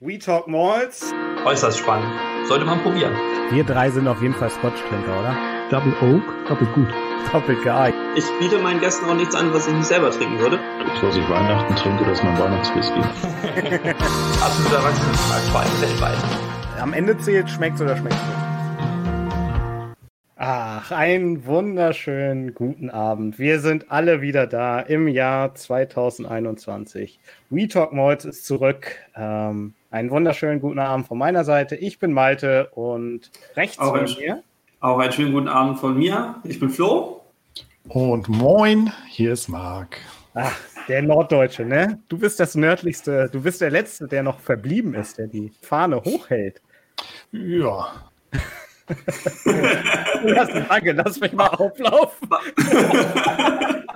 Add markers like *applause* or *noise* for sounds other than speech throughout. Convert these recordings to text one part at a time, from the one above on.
We Talk Malls. Äußerst spannend. Sollte man probieren. Wir drei sind auf jeden Fall Scotch-Trinker, oder? Double Oak, doppelt gut. Doppelt geeignet. Ich biete meinen Gästen auch nichts an, was ich nicht selber trinken würde. Das, was ich Weihnachten trinke, das ist mein Weihnachtswhisky. Absoluter Erwachsenenschlag, vor allem weltweit. Am Ende zählt, schmeckt's oder schmeckt's nicht. Ach, einen wunderschönen guten Abend. Wir sind alle wieder da im Jahr 2021. We Talk Malls ist zurück. Ähm, einen wunderschönen guten Abend von meiner Seite. Ich bin Malte und rechts Auch von ein- mir. Auch einen schönen guten Abend von mir. Ich bin Flo. Und moin, hier ist Marc. Ach, der Norddeutsche, ne? Du bist das nördlichste, du bist der Letzte, der noch verblieben ist, der die Fahne hochhält. Ja, Lass, danke, lass mich mal auflaufen. *laughs*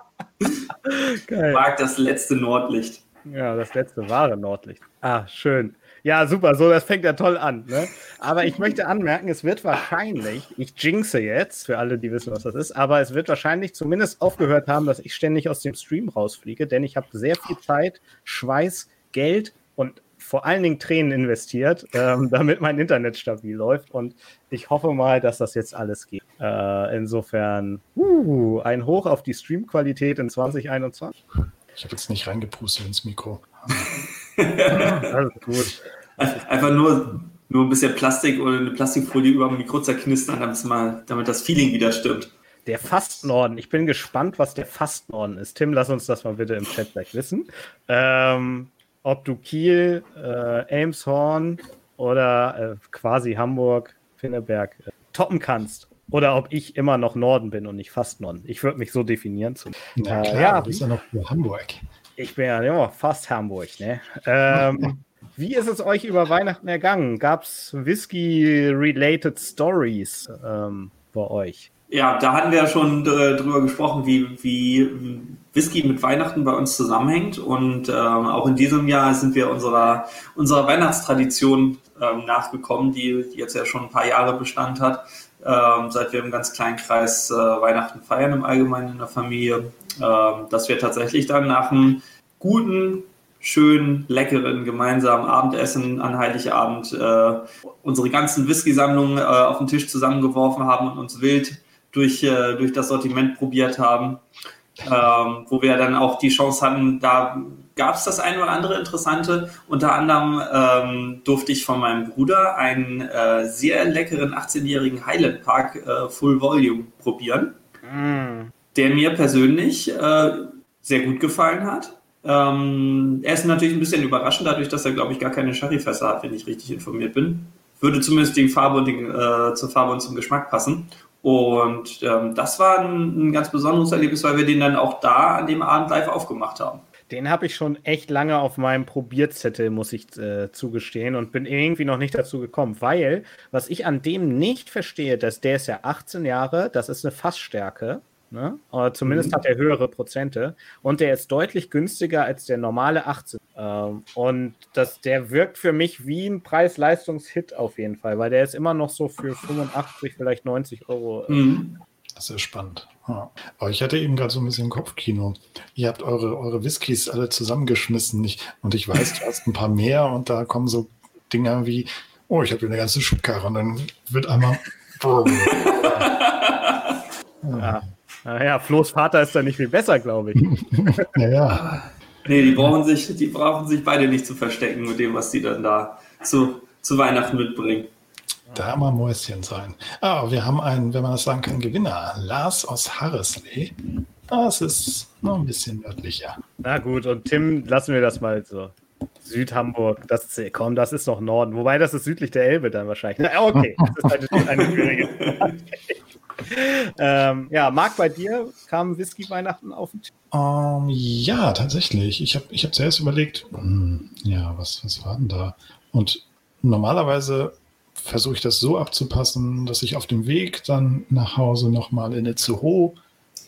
Geil. Mag das letzte Nordlicht. Ja, das letzte wahre Nordlicht. Ah, schön. Ja, super, so, das fängt ja toll an. Ne? Aber ich möchte anmerken, es wird wahrscheinlich, ich jinxe jetzt, für alle, die wissen, was das ist, aber es wird wahrscheinlich zumindest aufgehört haben, dass ich ständig aus dem Stream rausfliege, denn ich habe sehr viel Zeit, Schweiß, Geld und vor allen Dingen Tränen investiert, ähm, damit mein Internet stabil läuft. Und ich hoffe mal, dass das jetzt alles geht. Äh, insofern, uh, ein Hoch auf die Streamqualität in 2021. ich habe jetzt nicht reingepustet ins Mikro. Ist gut. Einfach nur, nur ein bisschen Plastik oder eine Plastikfolie über dem Mikro zerknistern, damit, mal, damit das Feeling wieder stimmt. Der Fastnorden. Ich bin gespannt, was der Fastnorden ist. Tim, lass uns das mal bitte im Chat gleich wissen. Ähm, ob du Kiel, äh, Elmshorn oder äh, quasi Hamburg, Pinneberg äh, toppen kannst. Oder ob ich immer noch Norden bin und nicht Fastnorden. Ich würde mich so definieren. Na Äh, klar, ja. du bist ja noch für Hamburg. Ich bin ja, ja fast Hamburg. Ne? Ähm, *laughs* wie ist es euch über Weihnachten ergangen? Gab es Whisky-related Stories ähm, bei euch? Ja, da hatten wir ja schon äh, drüber gesprochen, wie, wie Whisky mit Weihnachten bei uns zusammenhängt. Und ähm, auch in diesem Jahr sind wir unserer, unserer Weihnachtstradition ähm, nachgekommen, die, die jetzt ja schon ein paar Jahre Bestand hat, ähm, seit wir im ganz kleinen Kreis äh, Weihnachten feiern, im Allgemeinen in der Familie, ähm, dass wir tatsächlich dann nach einem guten, schönen, leckeren gemeinsamen Abendessen an Heiligabend äh, unsere ganzen Whisky-Sammlungen äh, auf den Tisch zusammengeworfen haben und uns wild durch, äh, durch das Sortiment probiert haben, ähm, wo wir dann auch die Chance hatten, da gab es das ein oder andere Interessante. Unter anderem ähm, durfte ich von meinem Bruder einen äh, sehr leckeren 18-jährigen Highland Park äh, Full Volume probieren, der mir persönlich äh, sehr gut gefallen hat. Ähm, er ist natürlich ein bisschen überraschend, dadurch, dass er, glaube ich, gar keine Sherryfässer hat, wenn ich richtig informiert bin. Würde zumindest die Farbe und den, äh, zur Farbe und zum Geschmack passen. Und ähm, das war ein, ein ganz besonderes Erlebnis, weil wir den dann auch da an dem Abend live aufgemacht haben. Den habe ich schon echt lange auf meinem Probierzettel, muss ich äh, zugestehen, und bin irgendwie noch nicht dazu gekommen, weil, was ich an dem nicht verstehe, dass der ist ja 18 Jahre, das ist eine Fassstärke, ne? oder zumindest hat er höhere Prozente, und der ist deutlich günstiger als der normale 18. Ähm, und das, der wirkt für mich wie ein Preis-Leistungs-Hit auf jeden Fall, weil der ist immer noch so für 85, vielleicht 90 Euro. äh, Mhm. Das ist ja spannend. Ja. Aber ich hatte eben gerade so ein bisschen Kopfkino. Ihr habt eure, eure Whiskys alle zusammengeschmissen. Ich, und ich weiß, du hast ein paar mehr und da kommen so Dinger wie, oh, ich habe hier eine ganze Schubkarre und dann wird einmal. Oh, *laughs* Ja. Naja, Flo's Vater ist da nicht viel besser, glaube ich. *laughs* naja, Nee, die brauchen, sich, die brauchen sich beide nicht zu verstecken mit dem, was die dann da zu, zu Weihnachten mitbringen. Da mal Mäuschen sein. Ah, wir haben einen, wenn man das sagen kann, Gewinner. Lars aus Harrisley. Das ist noch ein bisschen nördlicher. Na gut, und Tim, lassen wir das mal so. Südhamburg, das ist, komm, das ist noch Norden. Wobei, das ist südlich der Elbe dann wahrscheinlich. Na, okay, *laughs* das ist eine, eine schwierige Frage. ähm, Ja, Marc, bei dir kam Whisky Weihnachten auf den Tisch. Ähm, ja, tatsächlich. Ich habe ich hab zuerst überlegt, hm, ja, was, was war denn da? Und normalerweise versuche ich das so abzupassen, dass ich auf dem Weg dann nach Hause nochmal in Itzehoe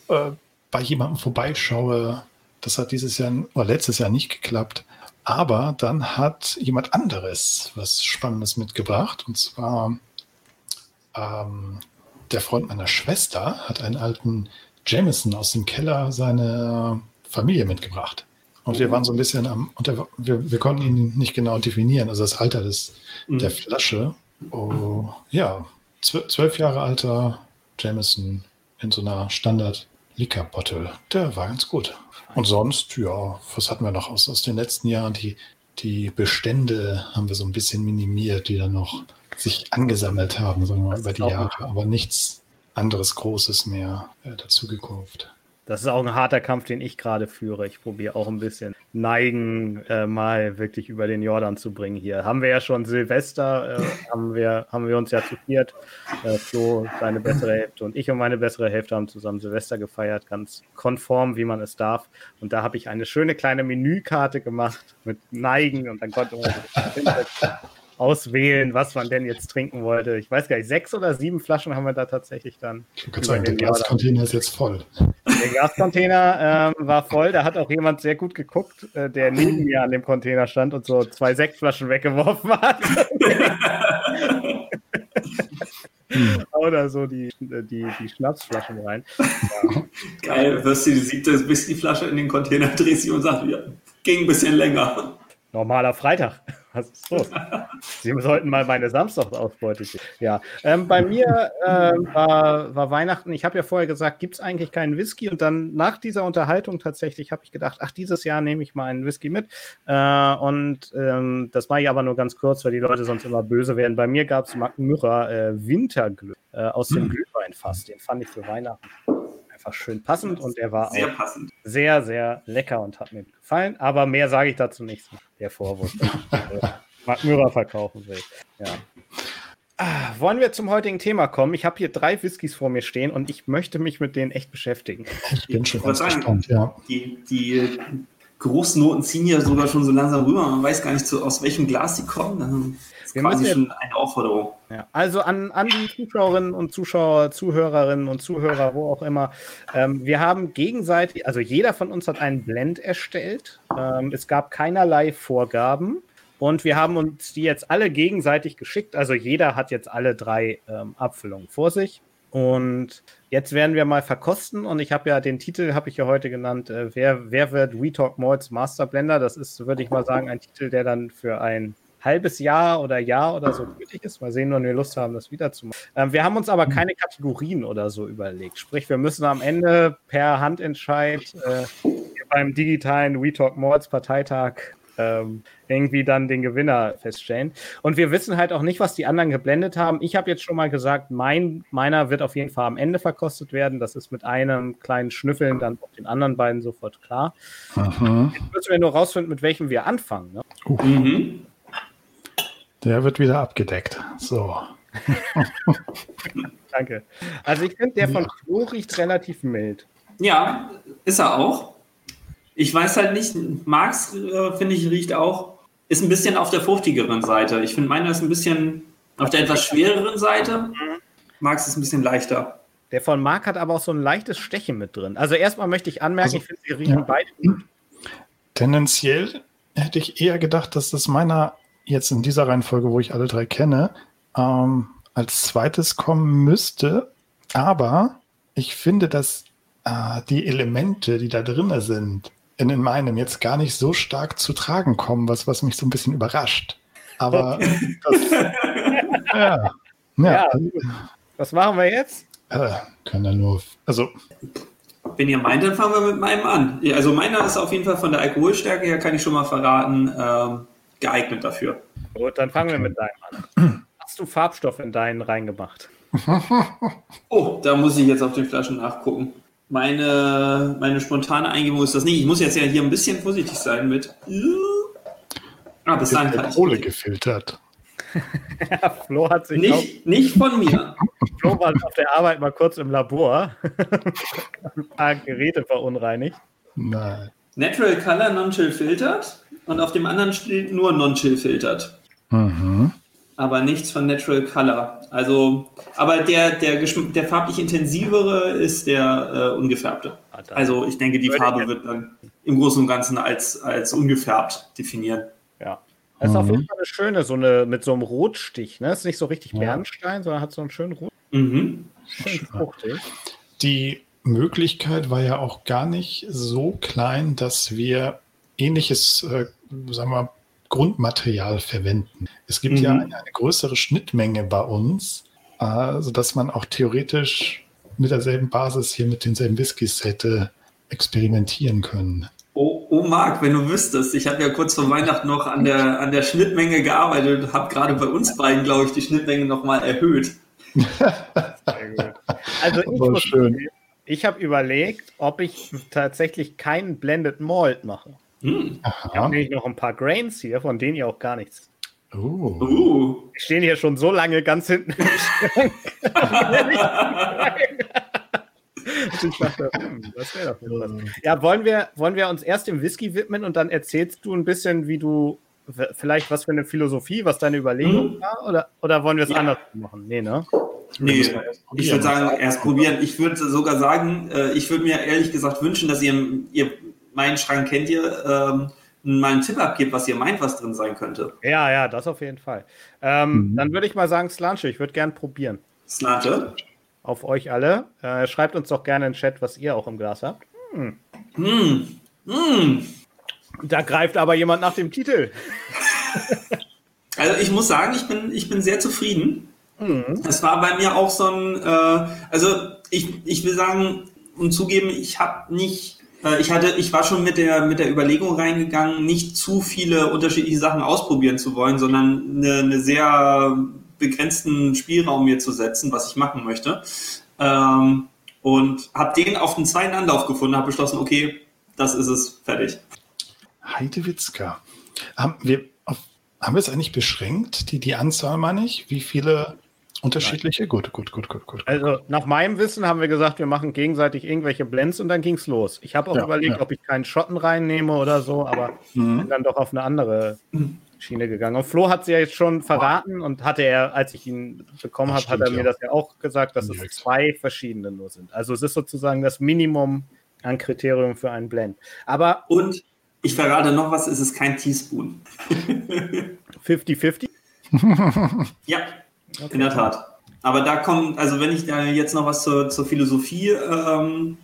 äh, bei jemandem vorbeischaue. Das hat dieses Jahr oder letztes Jahr nicht geklappt. Aber dann hat jemand anderes was Spannendes mitgebracht. Und zwar ähm, der Freund meiner Schwester hat einen alten Jameson aus dem Keller seiner Familie mitgebracht. Und wir waren so ein bisschen am, und der, wir, wir konnten ihn nicht genau definieren, also das Alter des, Mhm. der Flasche. Oh, ja, zw- zwölf Jahre alter Jameson in so einer Standard Liquor Bottle. Der war ganz gut. Und sonst, ja, was hatten wir noch aus, aus den letzten Jahren? Die, die Bestände haben wir so ein bisschen minimiert, die dann noch sich angesammelt haben, sagen wir mal, über die Jahre, aber nichts anderes Großes mehr äh, dazu gekauft. Das ist auch ein harter Kampf, den ich gerade führe. Ich probiere auch ein bisschen Neigen äh, mal wirklich über den Jordan zu bringen hier. Haben wir ja schon Silvester, äh, *laughs* haben, wir, haben wir uns ja zu viert, äh, Flo, seine bessere Hälfte und ich und meine bessere Hälfte haben zusammen Silvester gefeiert, ganz konform, wie man es darf. Und da habe ich eine schöne kleine Menükarte gemacht mit Neigen und dann konnte man *laughs* auswählen, was man denn jetzt trinken wollte. Ich weiß gar nicht, sechs oder sieben Flaschen haben wir da tatsächlich dann. Ich würde über sagen, der. Glascontainer ist jetzt voll. Der Gascontainer ähm, war voll. Da hat auch jemand sehr gut geguckt, äh, der neben mir an dem Container stand und so zwei Sektflaschen weggeworfen hat. Oder so die, die, die Schnapsflaschen rein. Geil, wirst du die siebte Whiskyflasche in den Container drehst und sagst, ja, ging ein bisschen länger. Normaler Freitag. Was ist los? Sie sollten mal meine Samstagsausbeute sehen. Ja, ähm, bei mir ähm, war, war Weihnachten. Ich habe ja vorher gesagt, gibt es eigentlich keinen Whisky? Und dann nach dieser Unterhaltung tatsächlich habe ich gedacht, ach, dieses Jahr nehme ich mal einen Whisky mit. Äh, und ähm, das mache ich aber nur ganz kurz, weil die Leute sonst immer böse werden. Bei mir gab es Myrrha äh, Winterglück äh, aus dem Glühweinfass. Den fand ich für Weihnachten einfach schön passend und er war Sehr auch passend. sehr, sehr lecker und hat mir gefallen. Aber mehr sage ich dazu nicht. Der Vorwurf, dass ich *laughs* Mark Müller verkaufen will. Ja. Ah, wollen wir zum heutigen Thema kommen? Ich habe hier drei Whiskys vor mir stehen und ich möchte mich mit denen echt beschäftigen. Ich bin schon ganz gespannt, ja. Die, die Geruchsnoten ziehen ja sogar schon so langsam rüber. Man weiß gar nicht, so, aus welchem Glas die kommen. Wir quasi schon eine Aufforderung. Ja, also an, an die Zuschauerinnen und Zuschauer, Zuhörerinnen und Zuhörer, wo auch immer. Ähm, wir haben gegenseitig, also jeder von uns hat einen Blend erstellt. Ähm, es gab keinerlei Vorgaben. Und wir haben uns die jetzt alle gegenseitig geschickt. Also jeder hat jetzt alle drei ähm, Abfüllungen vor sich. Und jetzt werden wir mal verkosten. Und ich habe ja den Titel, habe ich ja heute genannt, äh, wer, wer wird We Talk Malls Master Blender? Das ist, würde ich mal sagen, ein Titel, der dann für ein halbes Jahr oder Jahr oder so gültig ist. Mal sehen, wann wir Lust haben, das wieder zu machen. Ähm, wir haben uns aber keine Kategorien oder so überlegt. Sprich, wir müssen am Ende per Handentscheid äh, beim digitalen We Talk Malls Parteitag ähm, irgendwie dann den Gewinner feststellen. Und wir wissen halt auch nicht, was die anderen geblendet haben. Ich habe jetzt schon mal gesagt, mein, meiner wird auf jeden Fall am Ende verkostet werden. Das ist mit einem kleinen Schnüffeln dann auf den anderen beiden sofort klar. Mhm. Jetzt müssen wir nur rausfinden, mit welchem wir anfangen. Ne? Mhm. Der wird wieder abgedeckt. So. *laughs* Danke. Also ich finde, der von Flo riecht relativ mild. Ja, ist er auch. Ich weiß halt nicht, Marx, äh, finde ich, riecht auch, ist ein bisschen auf der fruchtigeren Seite. Ich finde, meiner ist ein bisschen auf der etwas schwereren Seite. Marx ist ein bisschen leichter. Der von Marc hat aber auch so ein leichtes Stechen mit drin. Also erstmal möchte ich anmerken, Also, ich finde, sie riechen ja. beide gut. Tendenziell hätte ich eher gedacht, dass das meiner jetzt in dieser Reihenfolge, wo ich alle drei kenne, ähm, als zweites kommen müsste. Aber ich finde, dass äh, die Elemente, die da drin sind, in, in meinem jetzt gar nicht so stark zu tragen kommen, was, was mich so ein bisschen überrascht. Aber das, *laughs* ja, ja, Ja. Was machen wir jetzt? äh, kann ja nur, also Wenn ihr meint, dann fangen wir mit meinem an. Also meiner ist auf jeden Fall von der Alkoholstärke her, kann ich schon mal verraten, ähm, geeignet dafür. Gut, dann fangen wir mit deinem an. *clears throat* Hast du Farbstoff in deinen reingemacht? *laughs* Oh, da muss ich jetzt auf den Flaschen nachgucken. Meine, meine spontane Eingebung ist das nicht. Ich muss jetzt ja hier ein bisschen vorsichtig sein mit. Ah, bis dahin kann. Kohle gefiltert. *laughs* Ja, Flo hat sich auch, Nicht, nicht von mir. *laughs* Flo war auf der Arbeit mal kurz im Labor. ein paar Geräte verunreinigt. Nein. Natural Color Non-Chill filtert und auf dem anderen steht nur Non-Chill filtert. Mhm. Aber nichts von Natural Color. Also, aber der, der, der farblich intensivere ist der äh, ungefärbte. Ah, Also ich denke, die Farbe wird dann im Großen und Ganzen als, als ungefärbt definieren. Ja. Das ist auf Mhm. jeden Fall eine schöne, so eine mit so einem Rotstich. Ne? Ist nicht so richtig Ja. Bernstein, sondern hat so einen schönen Rot. Mhm. Schön fruchtig. Die Möglichkeit war ja auch gar nicht so klein, dass wir ähnliches, äh, sagen wir, Grundmaterial verwenden. Es gibt Mhm. ja eine, eine größere Schnittmenge bei uns, äh, sodass man auch theoretisch mit derselben Basis hier mit denselben Whiskys hätte experimentieren können. Oh, oh Marc, wenn du wüsstest, ich habe ja kurz vor Weihnachten noch an der, an der Schnittmenge gearbeitet und habe gerade bei uns beiden, glaube ich, die Schnittmenge nochmal erhöht. *laughs* Sehr gut. Also ich, muss ich habe überlegt, ob ich tatsächlich keinen Blended Malt mache. Hm. Ich habe nämlich noch ein paar Grains hier, von denen ihr auch gar nichts. Oh. Uh. Die stehen hier schon so lange ganz hinten im Schrank. *laughs* ich dachte, hm, das wäre doch was. Ja, wollen wir, wollen wir uns erst dem Whisky widmen und dann erzählst du ein bisschen, wie du, vielleicht was für eine Philosophie, was deine Überlegung Mhm. war? Oder, oder wollen wir es Ja. anders machen? Nee, ne? Nee, ich würde sagen, erst probieren. Ich würde sogar sagen, äh, ich würde mir ehrlich gesagt wünschen, dass ihr, ihr meinen Schrank kennt ihr, ähm, mal einen Tipp abgebt, was ihr meint, was drin sein könnte. Ja, ja, das auf jeden Fall. Ähm, Mhm. Dann würde ich mal sagen, Slanche, ich würde gern probieren. Snarte. Auf euch alle. Äh, schreibt uns doch gerne in den Chat, was ihr auch im Glas habt. Hm. Hm. Da greift aber jemand nach dem Titel. Also ich muss sagen, ich bin, ich bin sehr zufrieden. Mhm. Es war bei mir auch so ein, äh, also ich, ich will sagen und zugeben, ich habe nicht, ich hatte, ich war schon mit der mit der Überlegung reingegangen, nicht zu viele unterschiedliche Sachen ausprobieren zu wollen, sondern eine, eine sehr begrenzten Spielraum mir zu setzen, was ich machen möchte. Ähm, und habe den auf den zweiten Anlauf gefunden, habe beschlossen, okay, das ist es, fertig. Heidewitzka. Haben wir, auf, haben wir es eigentlich beschränkt? Die, die Anzahl meine ich? Wie viele unterschiedliche? Gut, gut, gut, gut, gut. Also nach meinem Wissen haben wir gesagt, wir machen gegenseitig irgendwelche Blends und dann ging's los. Ich habe auch Ja, überlegt, ja. ob ich keinen Schotten reinnehme oder so, aber Mhm. bin dann doch auf eine andere Schiene gegangen. Und Flo hat sie ja jetzt schon verraten und hatte er, als ich ihn bekommen habe, hat er mir ja. das ja auch gesagt, dass Direkt. es zwei verschiedene nur sind. Also es ist sozusagen das Minimum an Kriterium für einen Blend. Aber Und ich verrate noch was, es ist kein Teaspoon. *laughs* 50-50? Ja, in der Tat. Aber da kommt, also wenn ich da jetzt noch was zur, zur Philosophie ähm,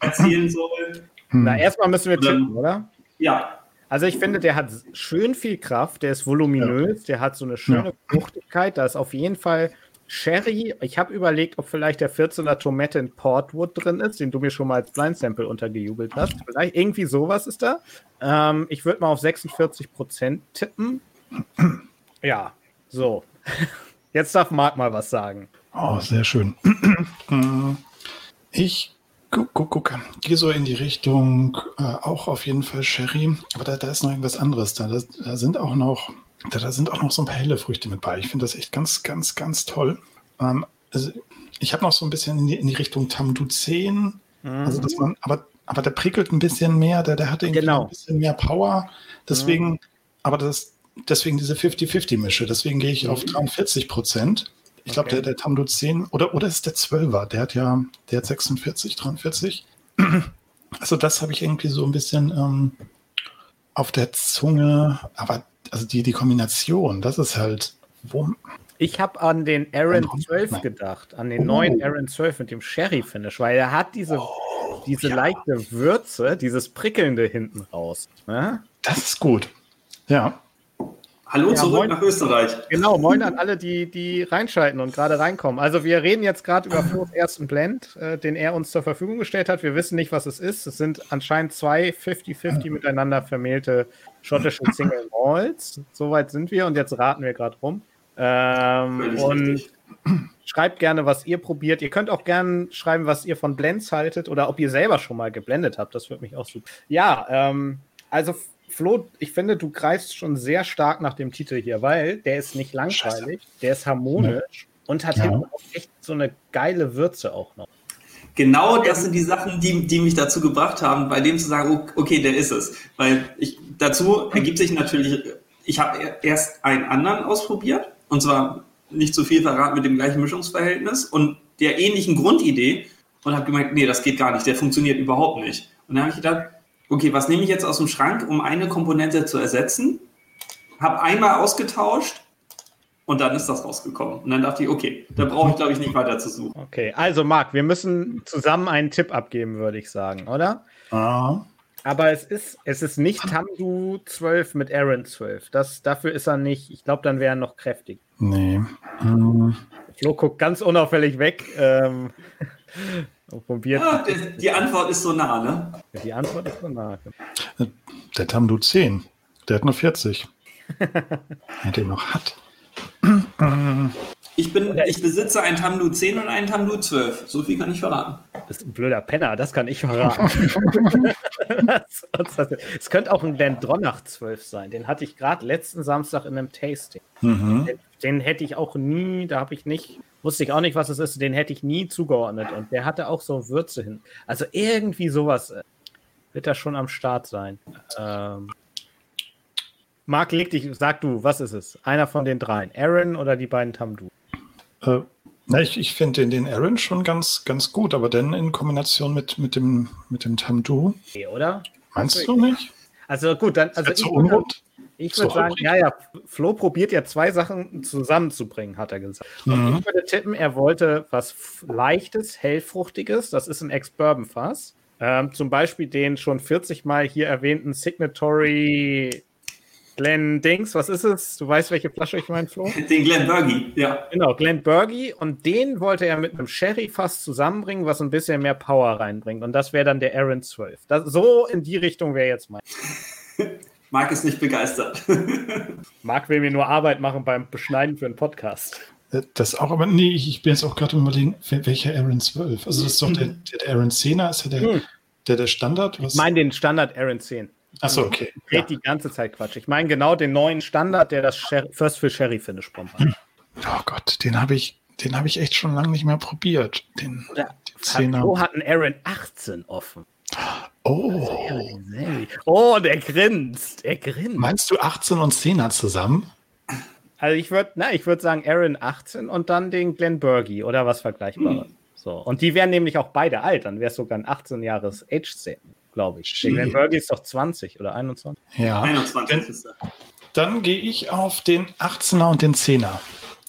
erzählen soll, Na, erstmal müssen wir tippen, oder? ja, Also ich finde, der hat schön viel Kraft, der ist voluminös, der hat so eine schöne Ja. Fruchtigkeit, da ist auf jeden Fall Sherry. Ich habe überlegt, ob vielleicht der 14er Tomate in Portwood drin ist, den du mir schon mal als Blind Sample untergejubelt hast. Vielleicht irgendwie sowas ist da. Ähm, ich würde mal auf 46 Prozent tippen. Ja, so. Jetzt darf Marc mal was sagen. Oh, sehr schön. *clears throat* Ich guck, guck, guck, gehe so in die Richtung, äh, auch auf jeden Fall Sherry, aber da, da ist noch irgendwas anderes da. Da, da sind auch noch, da, da sind auch noch so ein paar helle Früchte mit bei. Ich finde das echt ganz, ganz, ganz toll. Ähm, also ich habe noch so ein bisschen in die, in die Richtung Tamdu 10, also dass man, aber, aber der prickelt ein bisschen mehr, der, der hat irgendwie Genau. ein bisschen mehr Power. Deswegen, aber das, deswegen diese 50-50-Mische, deswegen gehe ich auf 43 Prozent. Ich glaube, Okay. der, der Tamdo 10 oder, oder ist der 12er, der hat ja, der hat 46, 43. *clears throat* Also das habe ich irgendwie so ein bisschen ähm, auf der Zunge, aber also die, die Kombination, das ist halt, wo, Ich habe an den Aaron Warum? 12 Nein. gedacht, an den Oh. neuen Aaron 12 mit dem Sherry-Finish, weil er hat diese, diese ja. leichte Würze, dieses Prickelnde hinten raus. Ne? das ist gut. Ja, hallo Ja, zurück moin. nach Österreich. Genau, moin an alle, die, die reinschalten und gerade reinkommen. Also wir reden jetzt gerade über Flo's ersten Blend, äh, den er uns zur Verfügung gestellt hat. Wir wissen nicht, was es ist. Es sind anscheinend zwei 50-50 miteinander vermählte schottische *laughs* Single Malls. Soweit sind wir und jetzt raten wir gerade rum. Ähm, und richtig. *clears throat* schreibt gerne, was ihr probiert. Ihr könnt auch gerne schreiben, was ihr von Blends haltet oder ob ihr selber schon mal geblendet habt. Das würde mich auch super. Ja, ähm, also Flo, ich finde, du greifst schon sehr stark nach dem Titel hier, weil der ist nicht langweilig, der ist harmonisch und hat Ja. hinten auch echt so eine geile Würze auch noch. Genau das sind die Sachen, die, die mich dazu gebracht haben, bei dem zu sagen, okay, der ist es. Weil ich dazu ergibt sich natürlich, ich habe erst einen anderen ausprobiert, und zwar nicht zu viel verraten mit dem gleichen Mischungsverhältnis und der ähnlichen Grundidee und habe gemerkt, nee, das geht gar nicht, der funktioniert überhaupt nicht. Und dann habe ich gedacht, okay, was nehme ich jetzt aus dem Schrank, um eine Komponente zu ersetzen? Habe einmal ausgetauscht und dann ist das rausgekommen. Und dann dachte ich, okay, da brauche ich, glaube ich, nicht weiter zu suchen. Okay, also Marc, wir müssen zusammen einen Tipp abgeben, würde ich sagen, oder? Ah, Aber es ist, es ist nicht Tamdu 12 mit Aaron 12. Das, dafür ist er nicht. Ich glaube, dann wäre er noch kräftig. Nee. Flo guckt ganz unauffällig weg. Ähm, probiert. Ja, die, die Antwort ist so nah, ne? Ja, die Antwort ist so nah. Der Tamdu 10. Der hat nur 40. Wer *laughs* den noch hat. Ich, bin, ich besitze einen Tamdu 10 und einen Tamdu 12. So viel kann ich verraten. Das ist ein blöder Penner, das kann ich verraten. *laughs* Es könnte auch ein Dendronach 12 sein. Den hatte ich gerade letzten Samstag in einem Tasting. Mhm. Den, den hätte ich auch nie, da habe ich nicht, wusste ich auch nicht, was es ist, den hätte ich nie zugeordnet. Und der hatte auch so Würze hin. Also irgendwie sowas äh, wird da schon am Start sein. Ähm, Marc, leg dich, sag du, was ist es? Einer von den dreien. Aaron oder die beiden Tamdu? Äh, na, ich ich finde den, den Aaron schon ganz, ganz gut, aber dann in Kombination mit, mit, dem, mit dem Tamdu. Okay, oder? Meinst du nicht? Also gut, dann, also ich unrund? Ich würde sagen, ja, ja, Flo probiert ja zwei Sachen zusammenzubringen, hat er gesagt. Und Mhm. ich würde tippen, er wollte was Leichtes, Hellfruchtiges, das ist ein Ex-Bourbon-Fass. Ähm, zum Beispiel den schon 40 Mal hier erwähnten Signatory Glen Dings, was ist es? Du weißt, welche Flasche ich meine, Flo? Den Glenn Bergy, ja. Genau, Glen Burgie und den wollte er mit einem Sherry-Fass zusammenbringen, was ein bisschen mehr Power reinbringt. Und das wäre dann der Aaron 12. Das, so in die Richtung wäre jetzt mein. *laughs* Marc ist nicht begeistert. *laughs* Marc will mir nur Arbeit machen beim Beschneiden für einen Podcast. Das auch, aber nee, ich, ich bin jetzt auch gerade überlegen, wel- welcher Aaron 12? Also das ist doch der, der, Aaron 10er, ist ja der, Hm. der, der Standard? Was? Ich meine den Standard Aaron 10. Achso, okay. Ich red Ja. die ganze Zeit Quatsch. Ich meine genau den neuen Standard, der das Sher First für Sherry Finish Bomb hat. Oh Gott, den habe ich, den habe ich echt schon lange nicht mehr probiert. Den, Oder den Zehner. Flo hat einen Aaron 18 offen. Oh, Oh, der grinst. Er grinst. meinst du 18 und 10er zusammen? Also ich würde, na, ich würde sagen Aaron 18 und dann den Glenn Burgie oder was Vergleichbares. So. Und die wären nämlich auch beide alt. Dann wäre es sogar ein 18 Jahres Age Set, glaube ich. Der Glenn. Burgie ist doch 20 oder 21. Ja. 21 ist er. Dann gehe ich auf den 18er und den 10er.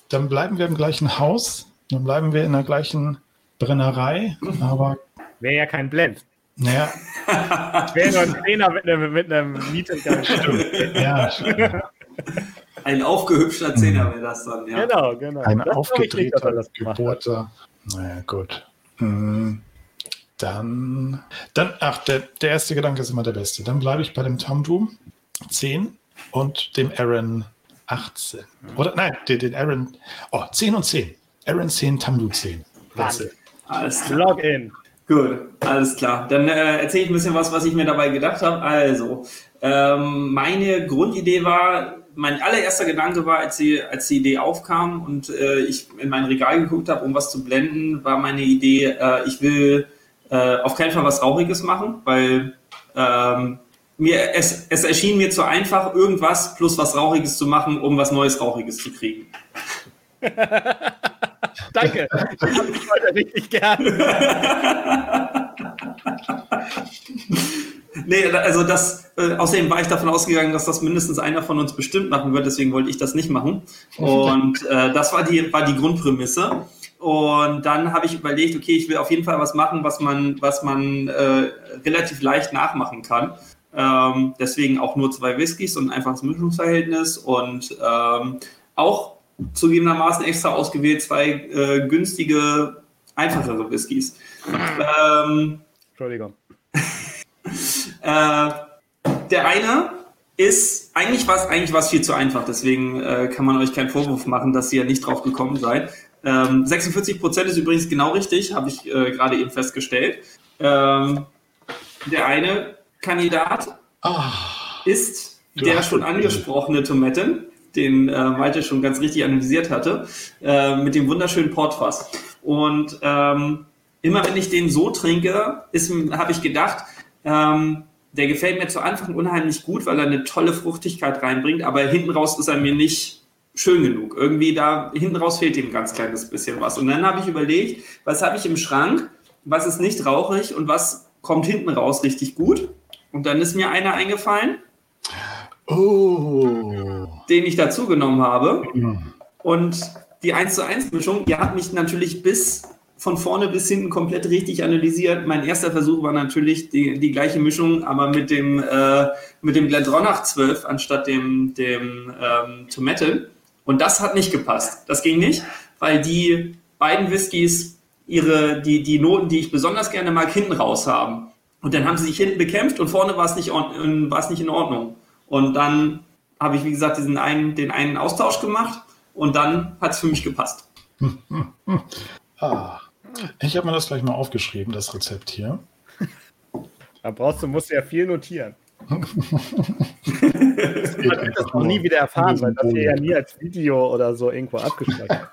Dann bleiben wir im gleichen Haus, dann bleiben wir in der gleichen Brennerei, aber Wäre ja kein Blend. Naja, Wäre nur ein Trainer mit einem, mit einem Meeting. ja, Ein aufgehübschter Zehner wäre das dann, ja. Genau, genau. ein Das ich nicht, er aufgedrehter, hat. gebohrter. Naja, gut. Hm, Dann, dann, ach, der, der erste Gedanke ist immer der beste. Dann bleibe ich bei dem Tamdu 10 und dem Aaron 18. Oder nein, den, den Aaron, oh, 10 und 10. Aaron 10, Tamdu 10. Wahnsinn. Alles klar. Login. Gut, alles klar. Dann äh, erzähle ich ein bisschen was, was ich mir dabei gedacht habe. Also, ähm, meine Grundidee war, mein allererster Gedanke war, als die, als die Idee aufkam und äh, ich in mein Regal geguckt habe, um was zu blenden, war meine Idee, äh, ich will äh, auf keinen Fall was Rauchiges machen, weil ähm, mir, es, es erschien mir zu einfach, irgendwas plus was Rauchiges zu machen, um was Neues Rauchiges zu kriegen. *laughs* Danke. Ich hab dich heute richtig gern. *laughs* Nee, also das, äh, außerdem war ich davon ausgegangen, dass das mindestens einer von uns bestimmt machen wird, deswegen wollte ich das nicht machen. Und äh, das war die, war die Grundprämisse. Und dann habe ich überlegt, okay, ich will auf jeden Fall was machen, was man, was man äh, relativ leicht nachmachen kann. Ähm, deswegen auch nur zwei Whiskys und ein einfaches Mischungsverhältnis und ähm, auch zugegebenermaßen extra ausgewählt zwei äh, günstige, einfachere Whiskys. Ähm, Entschuldigung. *laughs* äh, der eine ist, eigentlich war es eigentlich war's viel zu einfach, deswegen äh, kann man euch keinen Vorwurf machen, dass ihr nicht drauf gekommen seid. Ähm, 46 Prozent ist übrigens genau richtig, habe ich äh, gerade eben festgestellt. Ähm, der eine Kandidat Ah, ist der schon es. angesprochene Tomaten, den äh, Malte schon ganz richtig analysiert hatte, äh, mit dem wunderschönen Portfass. Und ähm, immer wenn ich den so trinke, habe ich gedacht, ähm, der gefällt mir zu Anfang unheimlich gut, weil er eine tolle Fruchtigkeit reinbringt, aber hinten raus ist er mir nicht schön genug. Irgendwie da hinten raus fehlt ihm ein ganz kleines bisschen was. Und dann habe ich überlegt, was habe ich im Schrank, was ist nicht rauchig und was kommt hinten raus richtig gut. Und dann ist mir einer eingefallen, oh. den ich dazu genommen habe. Und die 1 zu 1 Mischung, die hat mich natürlich bis von vorne bis hinten komplett richtig analysiert. Mein erster Versuch war natürlich die, die gleiche Mischung, aber mit dem, äh, mit dem Glendronach 12 anstatt dem, dem ähm, Tomette. Und das hat nicht gepasst. Das ging nicht, weil die beiden Whiskys ihre, die, die Noten, die ich besonders gerne mag, hinten raus haben. Und dann haben sie sich hinten bekämpft und vorne war es nicht, war es nicht in Ordnung. Und dann habe ich, wie gesagt, diesen einen, den einen Austausch gemacht und dann hat es für mich gepasst. *laughs* ah. Ich habe mir das gleich mal aufgeschrieben, das Rezept hier. *laughs* Da brauchst du, musst du ja viel notieren. *laughs* Man wird das noch nie wieder erfahren, weil das hier ja nie als Video oder so irgendwo abgespeichert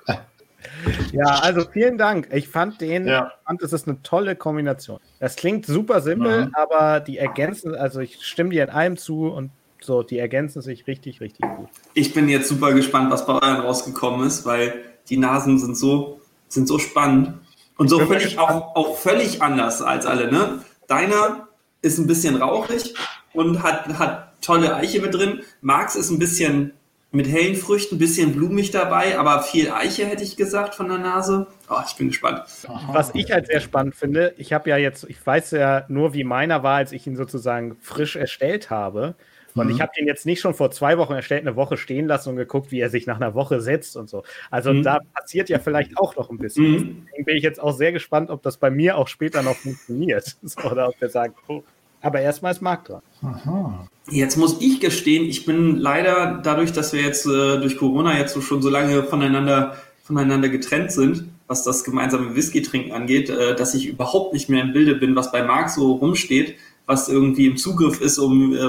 Ja, also vielen Dank. Ich fand den, ja. fand, es ist eine tolle Kombination. Das klingt super simpel, mhm. aber die ergänzen, also ich stimme dir in allem zu und so, die ergänzen sich richtig, richtig gut. Ich bin jetzt super gespannt, was bei euren rausgekommen ist, weil die Nasen sind so, sind so spannend und so völlig, auch, auch völlig anders als alle. Ne? Deiner ist ein bisschen rauchig und hat, hat tolle Eiche mit drin. Max ist ein bisschen mit hellen Früchten, ein bisschen blumig dabei, aber viel Eiche hätte ich gesagt von der Nase. Oh, ich bin gespannt. Was ich halt sehr spannend finde, ich habe ja jetzt, ich weiß ja nur, wie meiner war, als ich ihn sozusagen frisch erstellt habe. Und mhm. ich habe den jetzt nicht schon vor zwei Wochen erstellt, eine Woche stehen lassen und geguckt, wie er sich nach einer Woche setzt und so. Also mhm. da passiert ja vielleicht auch noch ein bisschen. Mhm. Deswegen bin ich jetzt auch sehr gespannt, ob das bei mir auch später noch funktioniert. *laughs* Oder ob wir sagen, oh. aber erstmal ist Marc dran. Aha. Jetzt muss ich gestehen, ich bin leider dadurch, dass wir jetzt äh, durch Corona jetzt so schon so lange voneinander, voneinander getrennt sind, was das gemeinsame Whisky-Trinken angeht, äh, dass ich überhaupt nicht mehr im Bilde bin, was bei Marc so rumsteht, was irgendwie im Zugriff ist, um äh,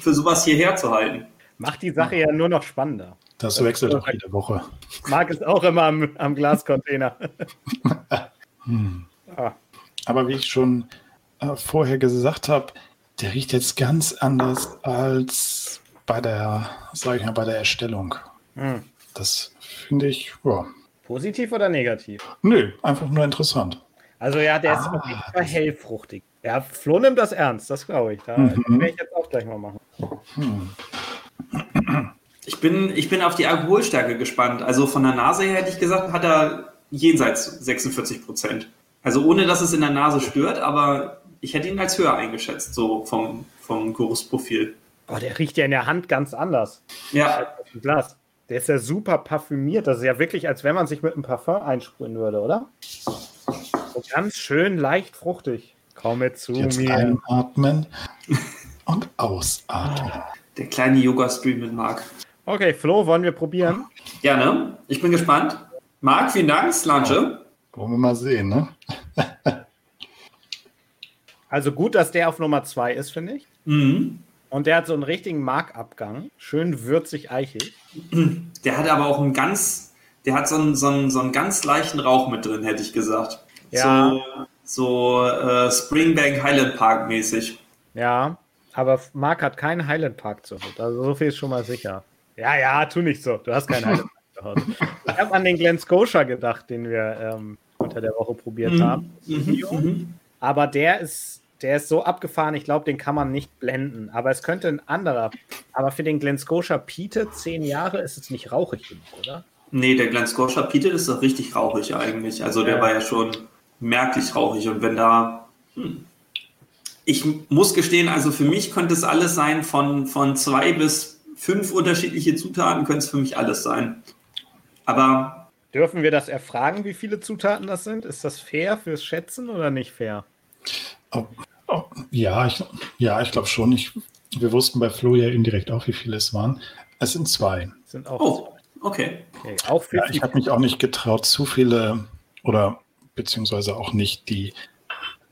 für sowas hierher zu halten. Macht die Sache ja nur noch spannender. Das wechselt auch jede Woche. Mag es auch immer am, am Glascontainer. *laughs* hm. ah. Aber wie ich schon äh, vorher gesagt habe, der riecht jetzt ganz anders als bei der, sag ich mal, bei der Erstellung. Hm. Das finde ich, ja. Positiv oder negativ? Nö, einfach nur interessant. Also ja, der ist jeden Fall hellfruchtig. Ja, Flo nimmt das ernst, das glaube ich. Da mhm. werde ich jetzt auch gleich mal machen. Hm. Ich bin, ich bin auf die Alkoholstärke gespannt. Also von der Nase her hätte ich gesagt, hat er jenseits 46 Prozent. Also ohne, dass es in der Nase stört, aber ich hätte ihn als höher eingeschätzt, so vom, vom Geruchsprofil. Oh, der riecht ja in der Hand ganz anders. Ja. Glas. Der ist ja super parfümiert. Das ist ja wirklich, als wenn man sich mit einem Parfum einsprühen würde, oder? So ganz schön leicht fruchtig. Komm jetzt zu Jetzt mir. Einatmen und ausatmen. Der kleine Yoga-Stream mit Marc. Okay, Flo, wollen wir probieren? Gerne. Ich bin gespannt. Marc, vielen Dank, Slanche. Wollen wir mal sehen, ne? *laughs* also gut, dass der auf Nummer 2 ist, finde ich. Mhm. Und der hat so einen richtigen Markabgang. Schön würzig eichig. *clears throat* Der hat aber auch einen ganz, der hat so einen, so einen, so einen ganz leichten Rauch mit drin, hätte ich gesagt. Ja. So, so äh, Springbank Highland Park mäßig. Ja, aber Mark hat keinen Highland Park zu Hause. Also so viel ist schon mal sicher. Ja, ja, tu nicht so. Du hast keinen Highland Park zu Hause. Ich habe an den Glen Scotia gedacht, den wir ähm, unter der Woche probiert mhm. haben. Mhm. mhm. Aber der ist, der ist so abgefahren, ich glaube, den kann man nicht blenden. Aber es könnte ein anderer. Aber für den Glen Scotia Pite, zehn Jahre, ist es nicht rauchig genug, oder? Nee, der Glen Scotia Pite ist doch richtig rauchig eigentlich. Also der ja. war ja schon merklich rauchig. Und wenn da, hm, ich muss gestehen, also für mich könnte es alles sein, von, von zwei bis fünf unterschiedliche Zutaten könnte es für mich alles sein. Aber. Dürfen wir das erfragen, wie viele Zutaten das sind? Ist das fair fürs Schätzen oder nicht fair? Oh, oh, ja, ich, ja, ich glaube schon. Ich, wir wussten bei Flo ja indirekt auch, wie viele es waren. Es sind zwei. Sind auch oh, okay. okay. Auch ja, ich habe mich auch nicht getraut, zu viele oder beziehungsweise auch nicht die